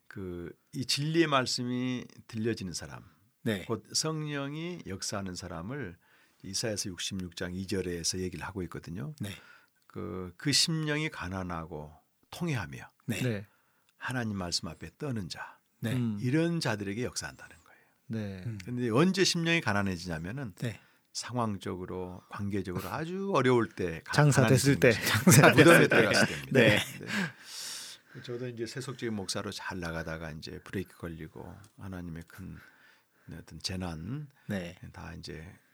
그 이 진리의 말씀이 들려지는 사람, 네. 곧 성령이 역사하는 사람을 이사야서 66장 2절에서 얘기를 하고 있거든요. 네. 그, 그 심령이 가난하고 통회하며 네. 네. 하나님 말씀 앞에 떠는 자 네. 음, 이런 자들에게 역사한다는 거예요. 네. 음. 그런데 언제 심령이 가난해지냐면은 네. 상황적으로 관계적으로 아주 어려울 때 가- 장사 됐을 때. 거죠. 무덤에 들어갔을 때입니다. 네. 네. 저도 이제 세속적인 목사로 잘 나가다가 이제 브레이크 걸리고 하나님의 큰 어떤 재난 네. 다 이제 어,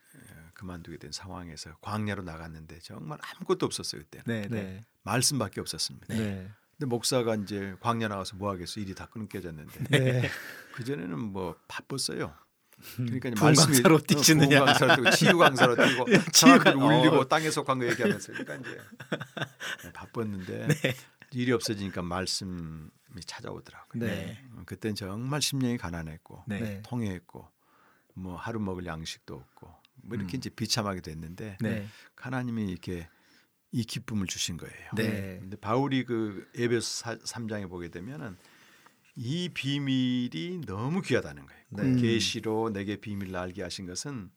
그만두게 된 상황에서 광야로 나갔는데 정말 아무것도 없었어요 그때는 네. 네. 네. 말씀밖에 없었습니다. 네. 근데 목사가 이제 광야 나가서 뭐 하겠어 일이 다 끊겨졌는데 네. 그 전에는 뭐 바빴어요. 그러니까 부흥 강사로 뛰시느냐. 강사로 뛰고 치유 강사로 뛰고 사람들 강- 울리고 어. 땅에 속한 거 얘기하면서 그러니까 이제 바빴는데 일이 없어지니까 말씀이 찾아오더라고요. 네. 어, 그때는 정말 심령이 가난했고 네. 네. 통해했고 뭐 하루 먹을 양식도 없고 뭐 이렇게 음. 이제 비참하게 됐는데 네. 하나님이 이렇게 이 기쁨을 주신 거예요. 네. 근데 바울이 그 에베소 3장에 보게 되면은 이 비밀이 너무 귀하다는 거예요. 네. 계시로 내게 비밀을 알게 하신 것은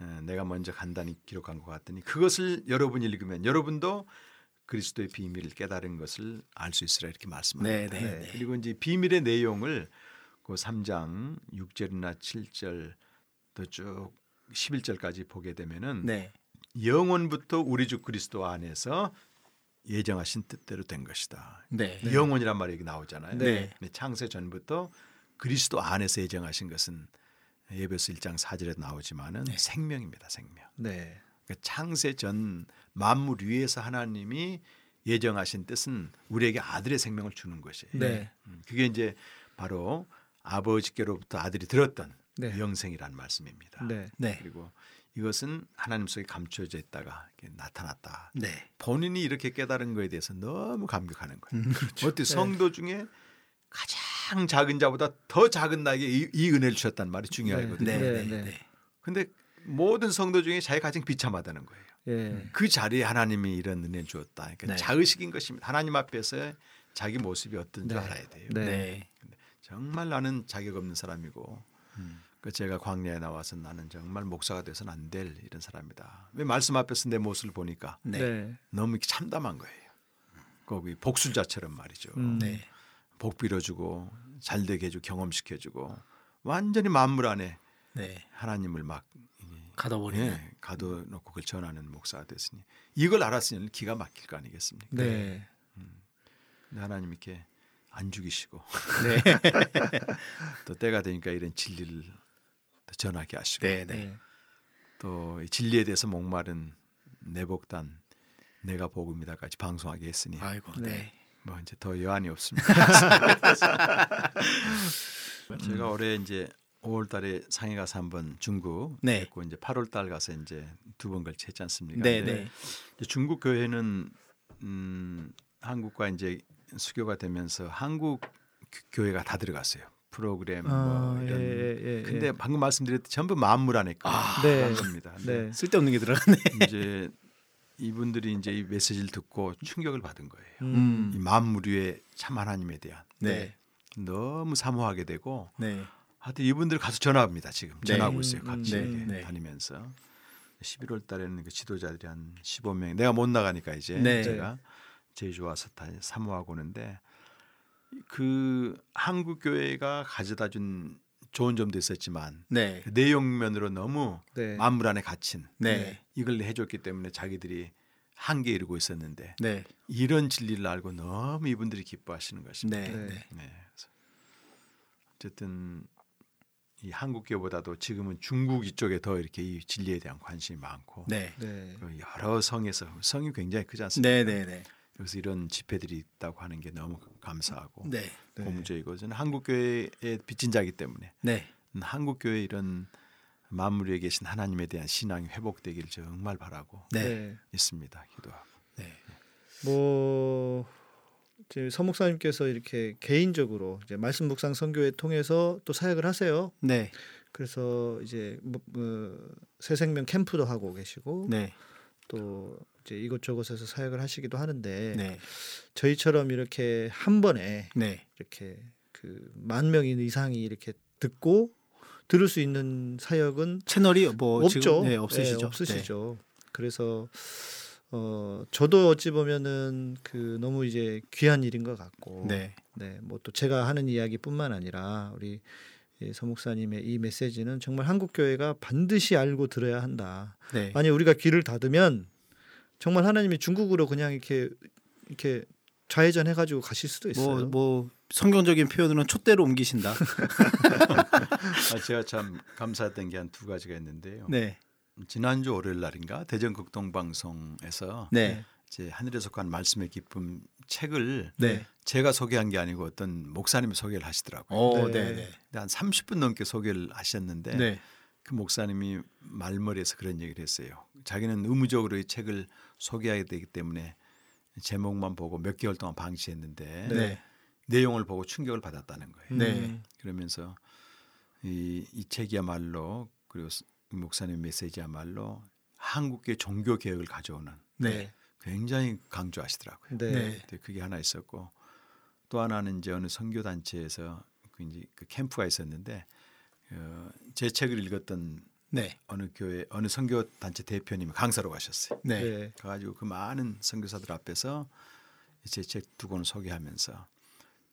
어, 내가 먼저 간단히 기록한 것 같더니 그것을 여러분이 읽으면 여러분도 그리스도의 비밀을 깨달은 것을 알 수 있으라 이렇게 말씀합니다. 네, 네, 네. 그리고 이제 비밀의 내용을 그 3장 6절이나 7절 또쭉 11절까지 보게 되면은 네. 영원부터 우리 주 그리스도 안에서 예정하신 뜻대로 된 것이다. 네. 영원이란 말이 여기 나오잖아요. 네. 근데 창세 전부터 그리스도 안에서 예정하신 것은 예배서 1장 4절에 나오지만은 네. 생명입니다. 생명. 네. 그러니까 창세 전 만물 위에서 하나님이 예정하신 뜻은 우리에게 아들의 생명을 주는 것이에요. 네. 음, 그게 이제 바로 아버지께로부터 아들이 들었던 네. 영생이라는 말씀입니다. 네. 네. 그리고 이것은 하나님 속에 감춰져 있다가 나타났다. 네. 본인이 이렇게 깨달은 거에 대해서 너무 감격하는 거예요. 음, 그렇죠. 어때 성도 중에 가장 작은 자보다 더 작은 나에게 이, 이 은혜를 주셨단 말이 중요하거든요. 네. 네, 네. 네. 네. 근데 모든 성도 중에 자기가 가장 비참하다는 거예요. 예. 그 자리에 하나님이 이런 은혜를 주었다. 그러니까 네. 자의식인 것입니다. 하나님 앞에서 자기 모습이 어떤지 네. 알아야 돼요. 네. 네. 정말 나는 자격 없는 사람이고 음. 그 제가 광야에 나와서 나는 정말 목사가 돼서는 안 될 이런 사람이다. 왜 말씀 앞에서 내 모습을 보니까 네. 네. 너무 참담한 거예요. 거기 복술자처럼 말이죠. 음. 네. 복 빌어주고 잘 되게 해주고 경험시켜주고 완전히 만물 안에 네. 하나님을 막 가둬버리는. 예, 가둬놓고 그걸 전하는 목사가 됐으니 이걸 알았으니 기가 막힐 거 아니겠습니까? 네. 근데 하나님 이렇게 안 죽이시고 네. 또 때가 되니까 이런 진리를 또 전하게 하시고 네. 네. 네. 또이 진리에 대해서 목마른 내복단 내가 복음이다까지 방송하게 했으니 아이고. 네. 네. 뭐 이제 더 여한이 없습니다. 제가 올해 이제 5월 달에 상해 가서 한번 중국 네. 했고 이제 8월 달 가서 이제 두 번 걸쳐 했지 않습니까? 네. 네. 중국 교회는 음, 한국과 이제 수교가 되면서 한국 교- 교회가 다 들어갔어요. 프로그램 뭐 아, 이런. 예, 예, 예, 근데 예. 방금 말씀드렸듯이 전부 만물 안에 아, 네. 겁니다. 네. 쓸데없는 게 들어갔네. 이제 이분들이 이제 이 메시지를 듣고 충격을 받은 거예요. 음. 이 만물 위에 참 하나님에 대한 네. 너무 사모하게 되고 네. 하여튼 이분들 가서 전화합니다. 지금 네. 전화하고 있어요. 음, 각 음, 지역에 네, 네. 다니면서 11월 달에는 그 지도자들이 한 15명 내가 못 나가니까 이제 네. 제가 제주 와서 다 사모하고 오는데 그 한국 교회가 가져다 준 좋은 점도 있었지만 네. 그 내용면으로 너무 네. 만물 안에 갇힌 네. 이걸 해줬기 때문에 자기들이 한계에 이르고 있었는데 네. 이런 진리를 알고 너무 이분들이 기뻐하시는 것입니다. 네. 네. 네. 네. 어쨌든 이 한국 교보다도 지금은 중국 이쪽에 더 이렇게 이 진리에 대한 관심이 많고 네. 네. 그 여러 성에서 성이 굉장히 크지 않습니까? 네. 네. 네. 그래서 이런 집회들이 있다고 하는 게 너무 감사하고 네. 네. 고무적이고 저는 한국 교회의 빚진 자이기 때문에 네. 한국 교회 이런 만물에 계신 하나님에 대한 신앙이 회복되기를 정말 바라고 네. 네. 있습니다. 기도하고. 네. 뭐 이제 서목사님께서 이렇게 개인적으로 이제 말씀 묵상 선교회 통해서 또 사역을 하세요. 네. 그래서 이제 뭐, 뭐 새생명 캠프도 하고 계시고 네. 또 이제 이곳저곳에서 사역을 하시기도 하는데 네. 저희처럼 이렇게 한 번에 네. 이렇게 그 만 명 이상이 이렇게 듣고 들을 수 있는 사역은 채널이 뭐 없죠. 지금 네, 없으시죠. 네, 없으시죠. 그래서 어 저도 어찌 보면은 그 너무 이제 귀한 일인 것 같고 네. 네, 뭐 또 제가 하는 이야기뿐만 아니라 우리 이 서목사님의 이 메시지는 정말 한국 교회가 반드시 알고 들어야 한다. 네. 만약 우리가 귀를 닫으면 정말 하나님이 중국으로 그냥 이렇게 이렇게 좌회전 해가지고 가실 수도 뭐, 있어요. 뭐 성경적인 표현으로는 촛대로 옮기신다. 아, 제가 참 감사했던 게 한 두 가지가 있는데요. 네. 지난주 월요일 날인가 대전 극동 방송에서 네. 이제 하늘에 속한 말씀의 기쁨 책을 네. 제가 소개한 게 아니고 어떤 목사님이 소개를 하시더라고요. 오, 네. 네. 네. 한 30분 넘게 소개를 하셨는데 네. 그 목사님이 말머리에서 그런 얘기를 했어요. 자기는 의무적으로 이 책을 소개하게 되기 때문에 제목만 보고 몇 개월 동안 방치했는데 네. 내용을 보고 충격을 받았다는 거예요. 음, 네. 그러면서 이, 이 책이야말로 그리고 스- 목사님 메시지야말로 한국의 종교 개혁을 가져오는 네. 굉장히 강조하시더라고요. 네. 네. 그게 하나 있었고 또 하나는 이제 어느 선교 단체에서 그그 캠프가 있었는데 어, 제 책을 읽었던 네. 어느 교회 어느 선교 단체 대표님이 강사로 가셨어요. 네. 네. 가가지고 그 많은 선교사들 앞에서 제 책 두 권을 소개하면서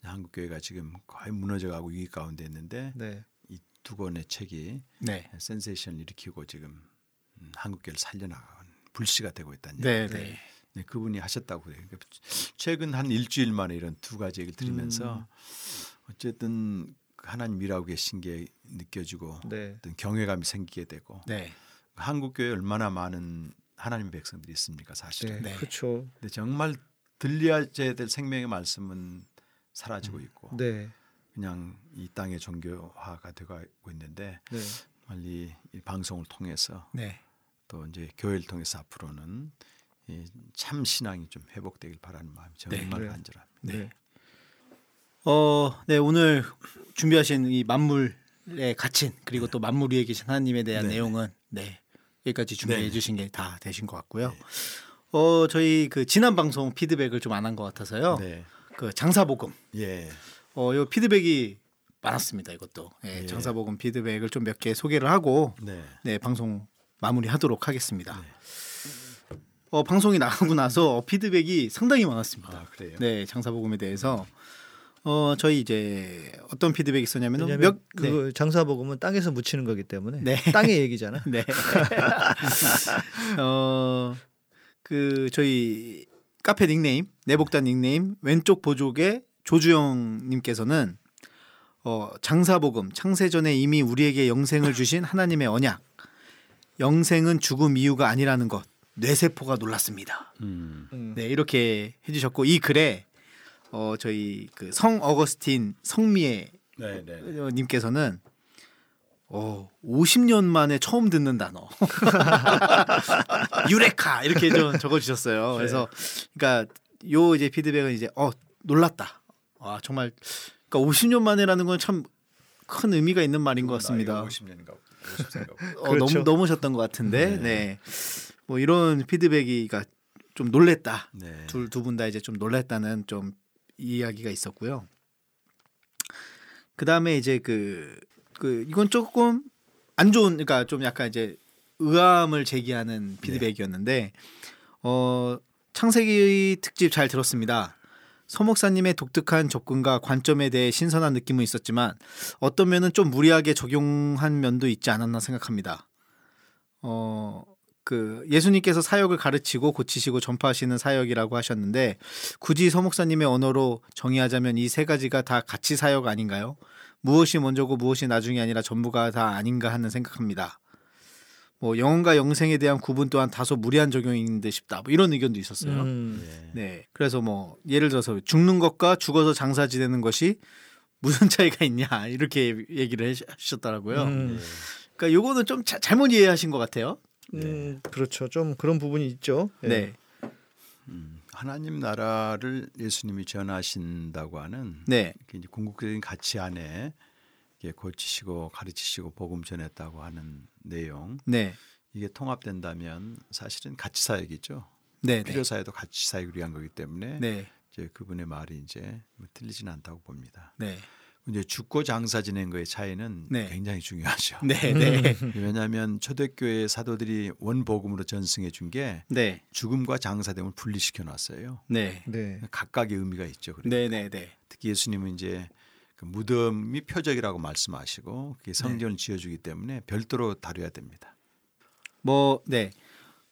한국 교회가 지금 거의 무너져가고 위기 가운데 있는데 네. 이두 권의 책이 네. 센세이션을 일으키고 지금 음, 한국 교회를 살려나가는 불씨가 되고 있다는 네. 얘기. 네. 네, 그분이 하셨다고 해요. 그러니까 최근 한 일주일 만에 이런 두 가지 얘기를 들으면서 어쨌든 하나님 일하고 계신 게 느껴지고 네. 어떤 경외감이 생기게 되고 네. 한국 교회에 얼마나 많은 하나님의 백성들이 있습니까, 사실은. 네. 네. 그렇죠. 근데 정말 들려야 될 생명의 말씀은 사라지고 있고 네. 그냥 이 땅의 종교화가 되고 있는데 네. 빨리 이 방송을 통해서 네. 또 이제 교회를 통해서 앞으로는 이 참 신앙이 좀 회복되길 바라는 마음이 정말 네. 간절합니다. 네. 어, 네 오늘 준비하신 이 만물의 가친 그리고 또 만물 위에 계신 하나님에 대한 네. 내용은 네 여기까지 준비해 네. 주신 게 다 되신 것 같고요. 어 저희 그 지난 방송 피드백을 좀 안 한 것 같아서요. 네. 그 장사복음 예. 어, 요 피드백이 많았습니다. 이것도 예, 예. 장사복음 피드백을 좀 몇 개 소개를 하고 네. 네 방송 마무리하도록 하겠습니다. 네. 어, 방송이 나가고 나서 피드백이 상당히 많았습니다. 아, 그래요. 네 장사복음에 대해서 어 저희 이제 어떤 피드백이 있었냐면 왜냐면 몇그 장사 복음은 땅에서 묻히는 거기 때문에 네. 땅의 얘기잖아. 네. 어, 그 저희 카페 닉네임 내복단 닉네임 왼쪽 보조개 조주영 님께서는 어, 장사 복음 창세 전에 이미 우리에게 영생을 주신 하나님의 언약 영생은 죽음 이유가 아니라는 것 뇌세포가 놀랐습니다. 음. 음. 네 이렇게 해주셨고 이 글에 어, 저희 그 성 어거스틴 성미애 네, 네. 네. 어, 님께서는 어, 50년 만에 처음 듣는 단어. 유레카 이렇게 좀 적어 주셨어요. 그래서 그러니까 요 이제 피드백은 이제 어, 놀랐다. 와, 정말 그러니까 50년 만에라는 건 참 큰 의미가 있는 말인 것 같습니다. 50년인가 50세인가. 어, 그렇죠. 너무 넘으셨던 것 같은데. 네. 네. 뭐 이런 피드백이가 좀 놀랬다. 네. 둘두 분 다 이제 좀 놀랬다는 좀 이야기가 있었고요. 그 다음에 이제 그, 그 이건 조금 안 좋은 그러니까 좀 약간 이제 의함을 제기하는 피드백이었는데 어 창세기 특집 잘 들었습니다. 서 목사님의 독특한 접근과 관점에 대해 신선한 느낌은 있었지만 어떤 면은 좀 무리하게 적용한 면도 있지 않았나 생각합니다. 어, 그 예수님께서 사역을 가르치고 고치시고 전파하시는 사역이라고 하셨는데 굳이 서 목사님의 언어로 정의하자면 이 세 가지가 다 같이 사역 아닌가요? 무엇이 먼저고 무엇이 나중이 아니라 전부가 다 아닌가 하는 생각합니다. 뭐 영혼과 영생에 대한 구분 또한 다소 무리한 적용인 듯 싶다. 뭐 이런 의견도 있었어요. 음. 네. 네. 그래서 뭐 예를 들어서 죽는 것과 죽어서 장사 지내는 것이 무슨 차이가 있냐 이렇게 얘기를 하셨더라고요. 음. 네. 그러니까 요거는 좀 자- 잘못 이해하신 것 같아요. 음, 그렇죠. 좀 그런 부분이 있죠. 예. 네. 음, 하나님 나라를 예수님이 전하신다고 하는 네. 이제 궁극적인 가치 안에 이게 고치시고 가르치시고 복음 전했다고 하는 내용 네. 이게 통합된다면 사실은 가치 사역이죠. 네. 네. 필요 사회도 가치 사역을 위한 거기 때문에 네. 이제 그분의 말이 이제 뭐 틀리지는 않다고 봅니다. 네. 이제 죽고 장사 지낸 거의 차이는 네. 굉장히 중요하죠. 네. 네. 왜냐하면 초대교회 사도들이 원복음으로 전승해 준게 네. 죽음과 장사됨을 분리시켜 놨어요. 네. 네. 각각의 의미가 있죠. 그러니까 네. 네. 네. 특히 예수님은 이제 그 무덤이 표적이라고 말씀하시고 그게 네. 성전을 지어주기 때문에 별도로 다뤄야 됩니다. 뭐 네.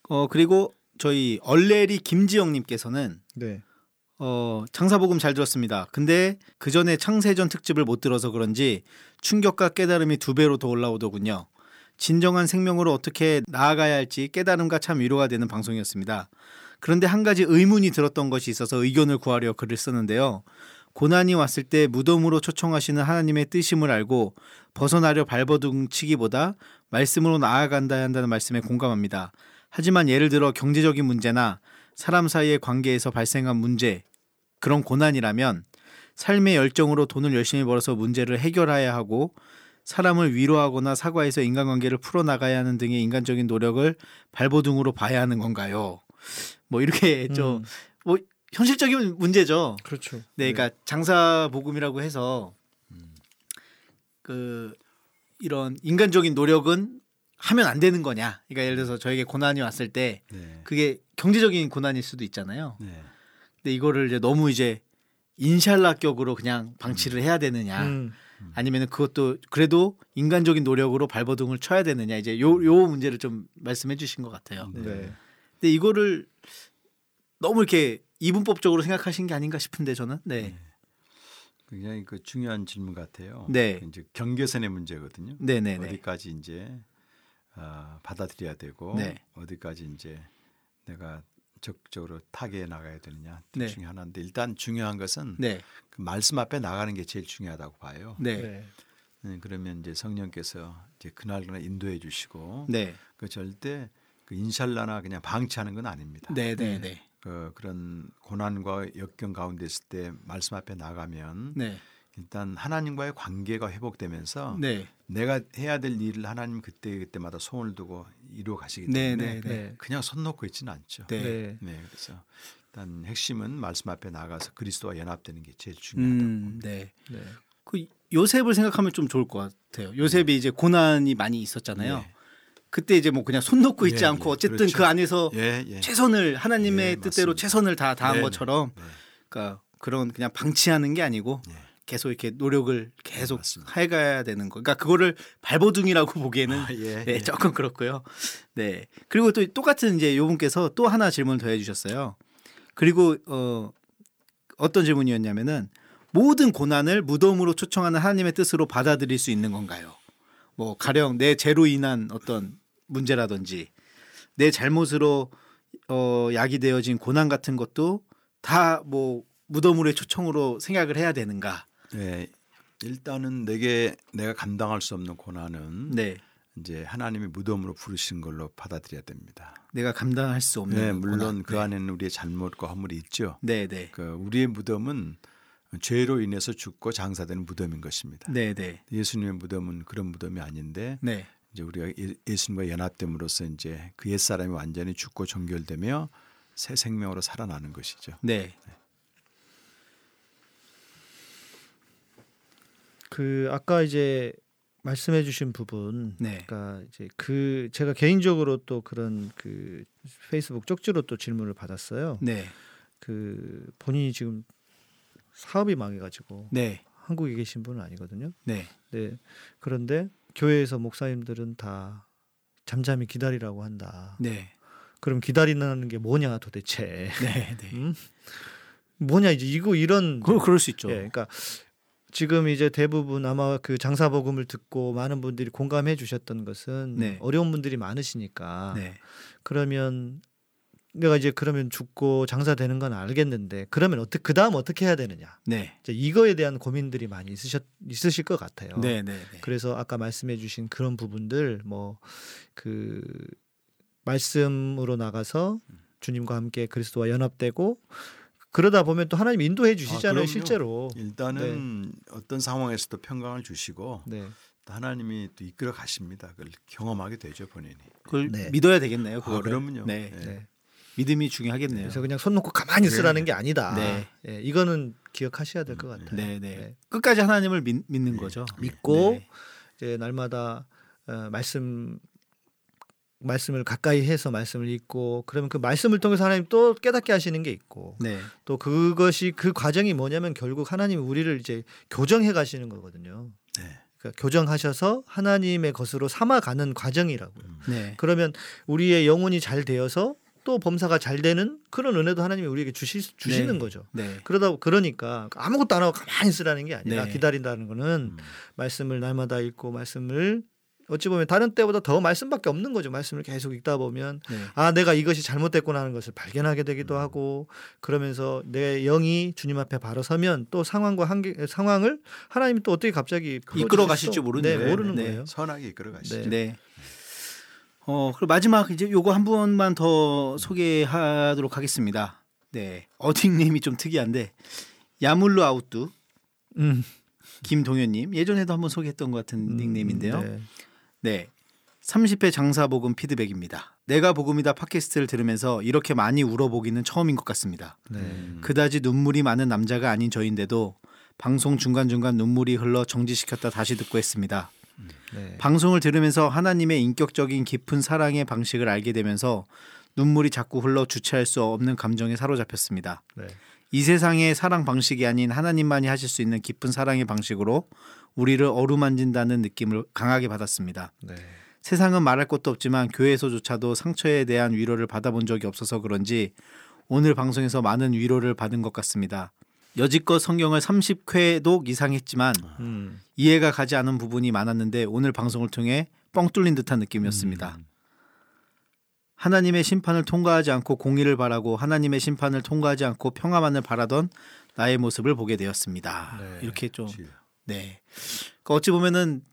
어 그리고 저희 얼레리 김지영 님께서는 네. 어, 장사복음 잘 들었습니다. 근데 그 전에 창세전 특집을 못 들어서 그런지 충격과 깨달음이 두 배로 더 올라오더군요. 진정한 생명으로 어떻게 나아가야 할지 깨달음과 참 위로가 되는 방송이었습니다. 그런데 한 가지 의문이 들었던 것이 있어서 의견을 구하려 글을 쓰는데요. 고난이 왔을 때 무덤으로 초청하시는 하나님의 뜻임을 알고 벗어나려 발버둥치기보다 말씀으로 나아간다 한다는 말씀에 공감합니다. 하지만 예를 들어 경제적인 문제나 사람 사이의 관계에서 발생한 문제 그런 고난이라면 삶의 열정으로 돈을 열심히 벌어서 문제를 해결해야 하고 사람을 위로하거나 사과해서 인간관계를 풀어나가야 하는 등의 인간적인 노력을 발버둥으로 봐야 하는 건가요? 뭐 이렇게 좀 음, 뭐 현실적인 문제죠. 그렇죠. 네, 그러니까 장사 복음이라고 해서 그 이런 인간적인 노력은 하면 안 되는 거냐? 그러니까 예를 들어서 저에게 고난이 왔을 때 네. 그게 경제적인 고난일 수도 있잖아요. 네. 근데 이거를 이제 너무 이제 인샬라 격으로 그냥 방치를 해야 되느냐? 음, 아니면은 그것도 그래도 인간적인 노력으로 발버둥을 쳐야 되느냐? 이제 요 요 문제를 좀 말씀해 주신 것 같아요. 네. 네. 근데 이거를 너무 이렇게 이분법적으로 생각하신 게 아닌가 싶은데 저는 네. 굉장히 그 중요한 질문 같아요. 네. 이제 경계선의 문제거든요. 네, 네, 네. 어디까지 이제 아, 받아들여야 되고 네. 어디까지 이제 내가 적극적으로 타개에 나가야 되느냐 둘 네. 중에 하나인데 일단 중요한 것은 네. 그 말씀 앞에 나가는 게 제일 중요하다고 봐요. 네. 네. 네, 그러면 이제 성령께서 이제 그날 그날 인도해 주시고 네. 그 절대 그 인샬라나 그냥 방치하는 건 아닙니다. 네. 네. 네. 그 그런 고난과 역경 가운데 있을 때 말씀 앞에 나가면 네. 일단 하나님과의 관계가 회복되면서 네. 내가 해야 될 일을 하나님 그때 그때마다 소원을 두고 이루어 가시기 네. 때문에 네. 네. 네. 그냥 손 놓고 있지는 않죠. 네. 네. 네, 그래서 일단 핵심은 말씀 앞에 나가서 그리스도와 연합되는 게 제일 중요하다고 음. 네. 네. 그 요셉을 생각하면 좀 좋을 것 같아요. 요셉이 이제 고난이 많이 있었잖아요. 네. 그때 이제 뭐 그냥 손 놓고 있지 예, 않고 예, 어쨌든 그렇죠. 그 안에서 예, 예. 최선을 하나님의 예, 뜻대로 맞습니다. 최선을 다 다한 네, 것처럼 네. 그러니까 그런 그냥 방치하는 게 아니고 네. 계속 이렇게 노력을 계속 맞습니다. 해가야 되는 거. 그러니까 그거를 발버둥이라고 보기에는 아, 예, 네, 예. 조금 그렇고요. 네. 그리고 또 똑같은 이제 요 분께서 또 하나 질문을 더 해 주셨어요. 그리고 어 어떤 질문이었냐면은 모든 고난을 무덤으로 초청하는 하나님의 뜻으로 받아들일 수 있는 건가요? 뭐 가령 내 죄로 인한 어떤 문제라든지 내 잘못으로 어 야기되어진 고난 같은 것도 다 뭐 무덤으로의 초청으로 생각을 해야 되는가? 네, 일단은 내게 내가 감당할 수 없는 고난은 네. 이제 하나님이 무덤으로 부르신 걸로 받아들여야 됩니다. 내가 감당할 수 없는 네, 물론 고난. 그 안에는 우리의 잘못과 허물이 있죠. 네, 네. 그 우리의 무덤은 죄로 인해서 죽고 장사되는 무덤인 것입니다. 네, 네. 예수님의 무덤은 그런 무덤이 아닌데 네. 이제 우리가 예- 예수님과 연합됨으로써 이제 그 옛 사람이 완전히 죽고 정결되며 새 생명으로 살아나는 것이죠. 네. 그 아까 이제 말씀해 주신 부분 네. 그러니까 이제 그 제가 개인적으로 또 그런 그 페이스북 쪽지로 또 질문을 받았어요. 네. 그 본인이 지금 사업이 망해 가지고 네. 한국에 계신 분은 아니거든요. 네. 네. 그런데 교회에서 목사님들은 다 잠잠히 기다리라고 한다. 네. 그럼 기다리는 게 뭐냐 도대체? 네. 네. 음? 뭐냐 이제 이거 이런 그 그럴 수 있죠. 예, 그러니까 지금 이제 대부분 아마 그 장사 복음을 듣고 많은 분들이 공감해 주셨던 것은 네. 어려운 분들이 많으시니까 네. 그러면 내가 이제 그러면 죽고 장사되는 건 알겠는데 그러면 어떻게 그 다음 어떻게 해야 되느냐 네. 이제 이거에 대한 고민들이 많이 있으셨 있으실 것 같아요. 네. 네. 네. 그래서 아까 말씀해주신 그런 부분들 뭐 그 말씀으로 나가서 주님과 함께 그리스도와 연합되고 그러다 보면 또 하나님 인도해 주시잖아요 그럼요. 실제로. 일단은 어떤 상황에서도 평강을 주시고 네. 또 하나님이 또 이끌어 가십니다. 그걸 경험하게 되죠 본인이. 그걸 네. 믿어야 되겠네요. 아, 그거를. 그러면요. 네. 네. 네. 믿음이 중요하겠네요. 그래서 그냥 손 놓고 가만히 있으라는 게 아니다. 네. 예, 이거는 기억하셔야 될 것 같아요. 네, 네. 네. 끝까지 하나님을 믿, 믿는 거죠. 믿고 네. 이제 날마다 어, 말씀 말씀을 가까이 해서 말씀을 읽고 그러면 그 말씀을 통해서 하나님 또 깨닫게 하시는 게 있고 네. 또 그것이 그 과정이 뭐냐면 결국 하나님이 우리를 이제 교정해 가시는 거거든요. 네. 그러니까 교정하셔서 하나님의 것으로 삼아가는 과정이라고요. 네. 그러면 우리의 영혼이 잘 되어서 또 범사가 잘 되는 그런 은혜도 하나님이 우리에게 주시, 주시는 네. 거죠. 네. 그러다 그러니까 아무것도 안 하고 가만히 있으라는 게 아니라 네. 기다린다는 거는 음. 말씀을 날마다 읽고 말씀을 어찌 보면 다른 때보다 더 말씀밖에 없는 거죠. 말씀을 계속 읽다 보면 네. 아 내가 이것이 잘못됐구나 하는 것을 발견하게 되기도 하고 그러면서 내 영이 주님 앞에 바로 서면 또 상황과 한계 상황을 하나님이 또 어떻게 갑자기 이끌어 가실지 수- 모르는 네. 모르는 네. 거예요. 선하게 이끌어 가시죠. 네. 네. 어, 그리고 마지막 이제 요거 한 번만 더 소개하도록 하겠습니다. 네. 어딩님이 좀 특이한데 야물루 아웃두 음. 김동현님 예전에도 한번 소개했던 것 같은 닉네임인데요. 네. 네. 30회 장사복음 피드백입니다. 내가 복음이다 팟캐스트를 들으면서 이렇게 많이 울어보기는 처음인 것 같습니다. 네. 음. 그다지 눈물이 많은 남자가 아닌 저인데도 방송 중간중간 눈물이 흘러 정지시켰다 다시 듣고 했습니다. 네. 방송을 들으면서 하나님의 인격적인 깊은 사랑의 방식을 알게 되면서 눈물이 자꾸 흘러 주체할 수 없는 감정에 사로잡혔습니다. 네. 이 세상의 사랑 방식이 아닌 하나님만이 하실 수 있는 깊은 사랑의 방식으로 우리를 어루만진다는 느낌을 강하게 받았습니다. 네. 세상은 말할 것도 없지만 교회에서조차도 상처에 대한 위로를 받아본 적이 없어서 그런지 오늘 방송에서 많은 위로를 받은 것 같습니다. 여지껏 성경을 30회독 이상 했지만 음. 이해가 가지 않은 부분이 많았는데 오늘 방송을 통해 뻥 뚫린 듯한 느낌이었습니다. 음. 하나님의 심판을 통과하지 않고 공의를 바라고 하나님의 심판을 통과하지 않고 평화만을 바라던 나의 모습을 보게 되었습니다. 네. 이렇게 좀 그렇지. 네. 그러니까 어찌 보면은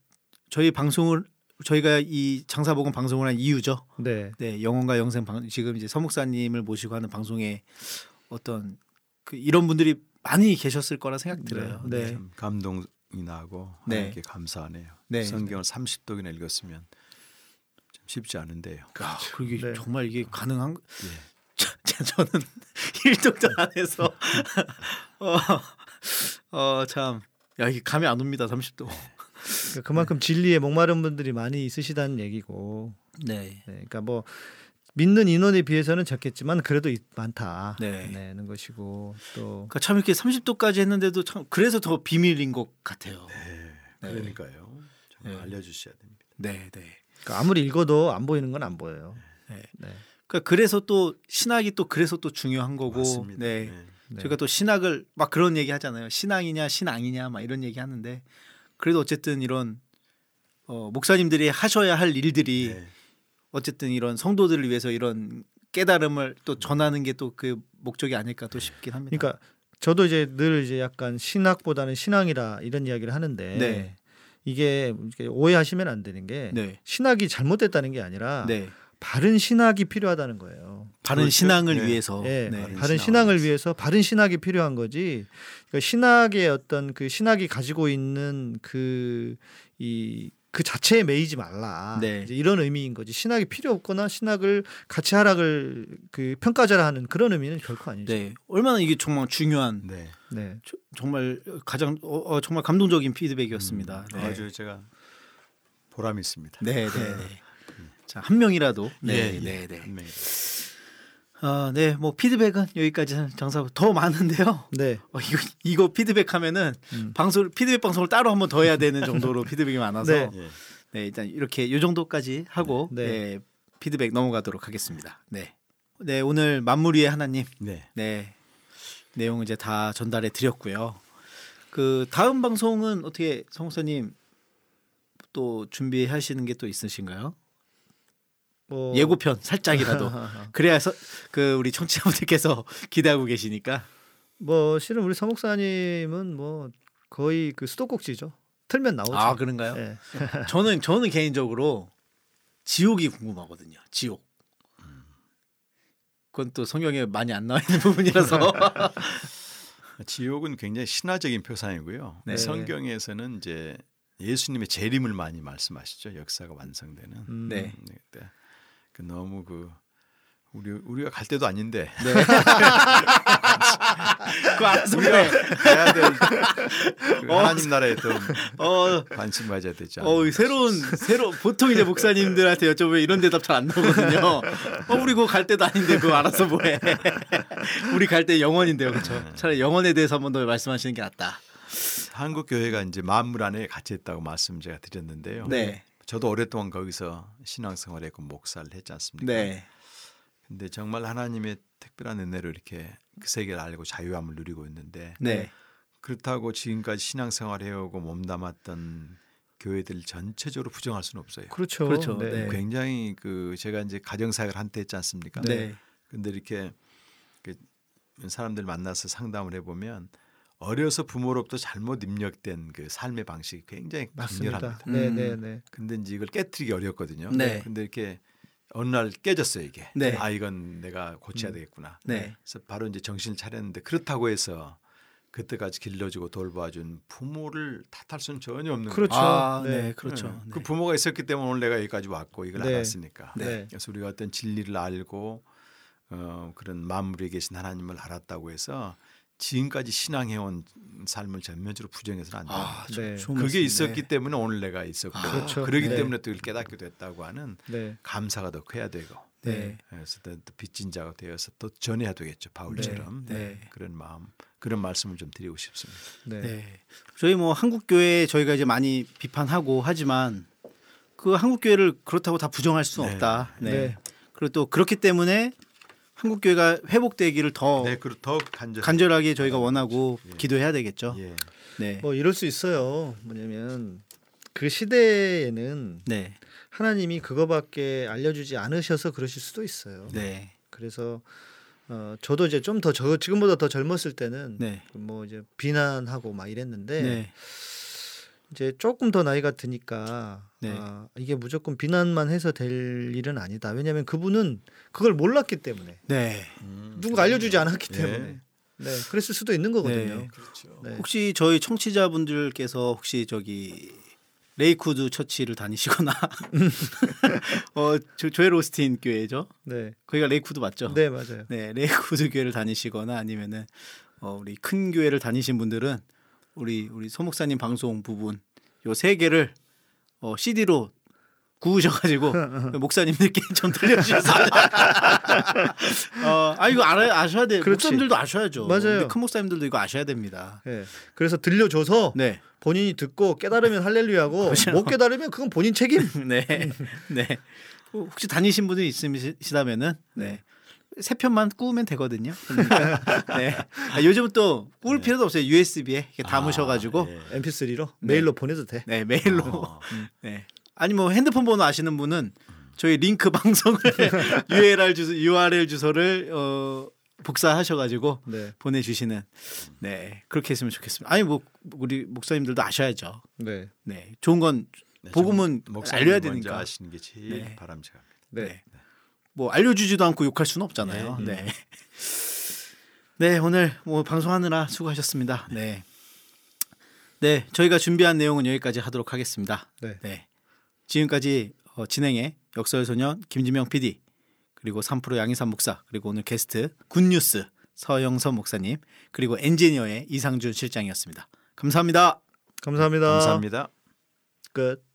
저희 방송을 저희가 이 장사복음 방송을 한 이유죠. 네. 네, 영혼과 영생 방 지금 이제 서목사님을 모시고 하는 방송에 어떤 그 이런 분들이 많이 계셨을 거라 생각 들어요. 네. 네. 참 감동이 나고 네. 하나님께 감사하네요. 네. 성경을 30독이나 읽었으면 참 쉽지 않은데요. 아, 그게 네. 정말 이게 가능한 예. 저, 저- 저는 일독도 안 해서 어참 야 이게 감이 안 옵니다 30도. 그러니까 그만큼 진리에 목마른 분들이 많이 있으시다는 얘기고. 네. 네. 그러니까 뭐 믿는 인원에 비해서는 적겠지만 그래도 이- 많다. 네. 는 것이고 또 그러니까 참 이렇게 30도까지 했는데도 참 그래서 더 비밀인 것 같아요. 네. 네. 그러니까요. 정말 네. 알려주셔야 됩니다. 네, 네. 그러니까 아무리 읽어도 안 보이는 건 안 보여요. 네. 네. 그러니까 그래서 또 신학이 또 그래서 또 중요한 거고. 맞습니다. 네. 네. 네. 저희가 또 신학을 막 그런 얘기 하잖아요. 신앙이냐 신앙이냐 막 이런 얘기 하는데 그래도 어쨌든 이런 어, 목사님들이 하셔야 할 일들이 네. 어쨌든 이런 성도들을 위해서 이런 깨달음을 또 전하는 게 또 그 목적이 아닐까 또 싶긴 합니다. 그러니까 저도 이제 늘 이제 약간 신학보다는 신앙이라 이런 이야기를 하는데 네. 이게 오해하시면 안 되는 게 네. 신학이 잘못됐다는 게 아니라 네. 바른 신학이 필요하다는 거예요. 바른 그렇죠. 신앙을 네. 위해서. 예, 네. 바른, 바른 신앙을 신앙을 위해서 바른 신학이 필요한 거지. 그러니까 신학의 어떤 그 신학이 가지고 있는 그이그 자체에 매이지 말라. 네. 이제 이런 의미인 거지. 신학이 필요 없거나 신학을 같이 하락을 그 평가자라 하는 그런 의미는 결코 아니죠. 네. 얼마나 이게 정말 중요한 네. 네. 저- 정말 가장 어, 어, 정말 감동적인 피드백이었습니다. 네. 아주 제가 보람 있습니다. 네, 네, 네. 자, 한 명이라도 네, 예, 예. 네, 네. 한 명이. 아, 네. 뭐 피드백은 여기까지 장사 더 많은데요. 네. 어, 이거 이거 피드백하면은 음. 방송 피드백 방송을 따로 한번 더 해야 되는 정도로 피드백이 많아서 네. 네. 예. 일단 이렇게 요 정도까지 하고 네. 네. 피드백 넘어가도록 하겠습니다. 네. 네, 오늘 만물위의 하나님 네. 네. 내용 이제 다 전달해 드렸고요. 그 다음 방송은 어떻게 성사님 또 준비하시는 게 또 있으신가요? 뭐 예고편 살짝이라도 그래야서 그 우리 청취자분들께서 기대하고 계시니까 뭐 실은 우리 서목사님은 뭐 거의 그 수도꼭지죠. 틀면 나오죠. 아 그런가요? 네. 저는 저는 개인적으로 지옥이 궁금하거든요. 지옥. 그건 또 성경에 많이 안 나와 있는 부분이라서. 지옥은 굉장히 신화적인 표상이고요. 네. 성경에서는 이제 예수님의 재림을 많이 말씀하시죠. 역사가 완성되는. 음. 네. 네. 네. 그 너무 그 우리 우리가 갈 때도 아닌데 네. 그 알아서 해. 가야 될 그 어. 하나님 나라에 또 어, 관심 가져야 되지 어. 새로운 새로 보통 이제 목사님들한테 여쭤보면 이런 대답 잘 안 나오거든요. 어 우리 그거 갈 때도 아닌데 그거 알아서 뭐해. 우리 갈 때 영원인데요, 그렇죠? 차라리 영원에 대해서 한 번 더 말씀하시는 게 낫다. 한국 교회가 이제 만물 안에 같이 있다고 말씀 제가 드렸는데요. 네, 저도 오랫동안 거기서 신앙생활했고 목사를 했지 않습니까? 네, 근데 정말 하나님의 특별한 은혜로 이렇게 그 세계를 알고 자유함을 누리고 있는데 네, 그렇다고 지금까지 신앙생활 해오고 몸담았던 교회들 전체적으로 부정할 수는 없어요. 그렇죠. 그렇죠. 네. 네. 굉장히 그 제가 이제 가정사역을 한때 했지 않습니까? 네, 근데 이렇게 그 사람들 만나서 상담을 해보면 어려서 부모로부터 잘못 입력된 그 삶의 방식이 굉장히 맞습니다. 강렬합니다. 네, 음. 네, 네. 근데 이제 이걸 깨뜨리기 어렵거든요. 네. 근데 이렇게 어느 날 깨졌어요 이게. 네. 아 이건 내가 고쳐야 음. 되겠구나. 네, 그래서 바로 이제 정신을 차렸는데 그렇다고 해서 그때까지 길러주고 돌봐준 부모를 탓할 수는 전혀 없는 거예요. 그렇죠. 아, 네. 네, 그렇죠. 네. 네. 그 부모가 있었기 때문에 오늘 내가 여기까지 왔고 이걸 네. 알았으니까. 네. 그래서 우리가 어떤 진리를 알고 어, 그런 만물에 계신 하나님을 알았다고 해서 지금까지 신앙해온 삶을 전면적으로 부정해서는 안 돼요. 아, 저- 네. 그게 말씀. 있었기 네. 때문에 오늘 내가 있었고 아, 그렇죠. 그러기 네. 때문에 또 깨닫게 됐다고 하는 네. 감사가 더 커야 되고 네, 그래서 또 빚진 자가 되어서 또 전해야 되겠죠 바울처럼 네. 네. 그런 마음 그런 말씀을 좀 드리고 싶습니다. 네. 네. 저희 뭐 한국 교회 저희가 이제 많이 비판하고 하지만 그 한국 교회를 그렇다고 다 부정할 수는 네. 없다. 네. 네. 그리고 또 그렇기 때문에 한국 교회가 회복되기를 더 네, 더 간절. 간절하게 저희가 원하고 예. 기도해야 되겠죠. 예. 네. 뭐 이럴 수 있어요. 뭐냐면 그 시대에는 네. 하나님이 그거밖에 알려주지 않으셔서 그러실 수도 있어요. 네. 그래서 어, 저도 이제 좀더저 지금보다 더 젊었을 때는 네. 뭐 이제 비난하고 막 이랬는데 네. 이제 조금 더 나이가 드니까 네. 아, 이게 무조건 비난만 해서 될 일은 아니다. 왜냐하면 그분은 그걸 몰랐기 때문에 네. 음, 누군가 알려주지 않았기 네. 때문에 네, 그랬을 수도 있는 거거든요. 네. 그렇죠. 네. 혹시 저희 청취자분들께서 혹시 저기 Lakewood Church를 다니시거나 어 조, 조엘 오스틴 교회죠. 네, 거기가 Lakewood 맞죠? 네 맞아요. 네, Lakewood 교회를 다니시거나 아니면은 어, 우리 큰 교회를 다니신 분들은 우리 우리 소 목사님 방송 부분 요 세 개를 어, CD로 구우셔가지고 목사님들께 좀 들려주셔서 어, 아 이거 알아 아셔야 돼요. 그렇지. 목사님들도 아셔야죠. 맞아요. 큰 목사님들도 이거 아셔야 됩니다. 네. 그래서 들려줘서 네, 본인이 듣고 깨달으면 할렐루야고 그렇죠. 못 깨달으면 그건 본인 책임. 네, 네. 혹시 다니신 분이 있으시다면은 네. 세 편만 꾸우면 되거든요. 그러니까 네. 아, 요즘 또 꾸울 필요도 없어요. USB에 담으셔가지고 아, 예. MP3로 네. 메일로 보내도 돼. 네 메일로 어. 네. 아니 뭐 핸드폰 번호 아시는 분은 저희 링크 방송을 URL 주소 URL 주소를 어 복사하셔가지고 네, 보내주시는 네 그렇게 했으면 좋겠습니다. 아니 뭐 우리 목사님들도 아셔야죠. 네, 네 좋은 건 네, 복음은 좀 목사님 알려야 되니까. 아시는 게 제일 네. 바람직합니다. 네. 네. 뭐 알려주지도 않고 욕할 수는 없잖아요. 네. 네. 네 오늘 뭐 방송하느라 수고하셨습니다. 네. 네 저희가 준비한 내용은 여기까지 하도록 하겠습니다. 네. 지금까지 어, 진행의 역설 소년 김지명 PD 그리고 3프로 양희삼 목사 그리고 오늘 게스트 굿뉴스 서영선 목사님 그리고 엔지니어의 이상준 실장이었습니다. 감사합니다. 감사합니다. 감사합니다. 끝.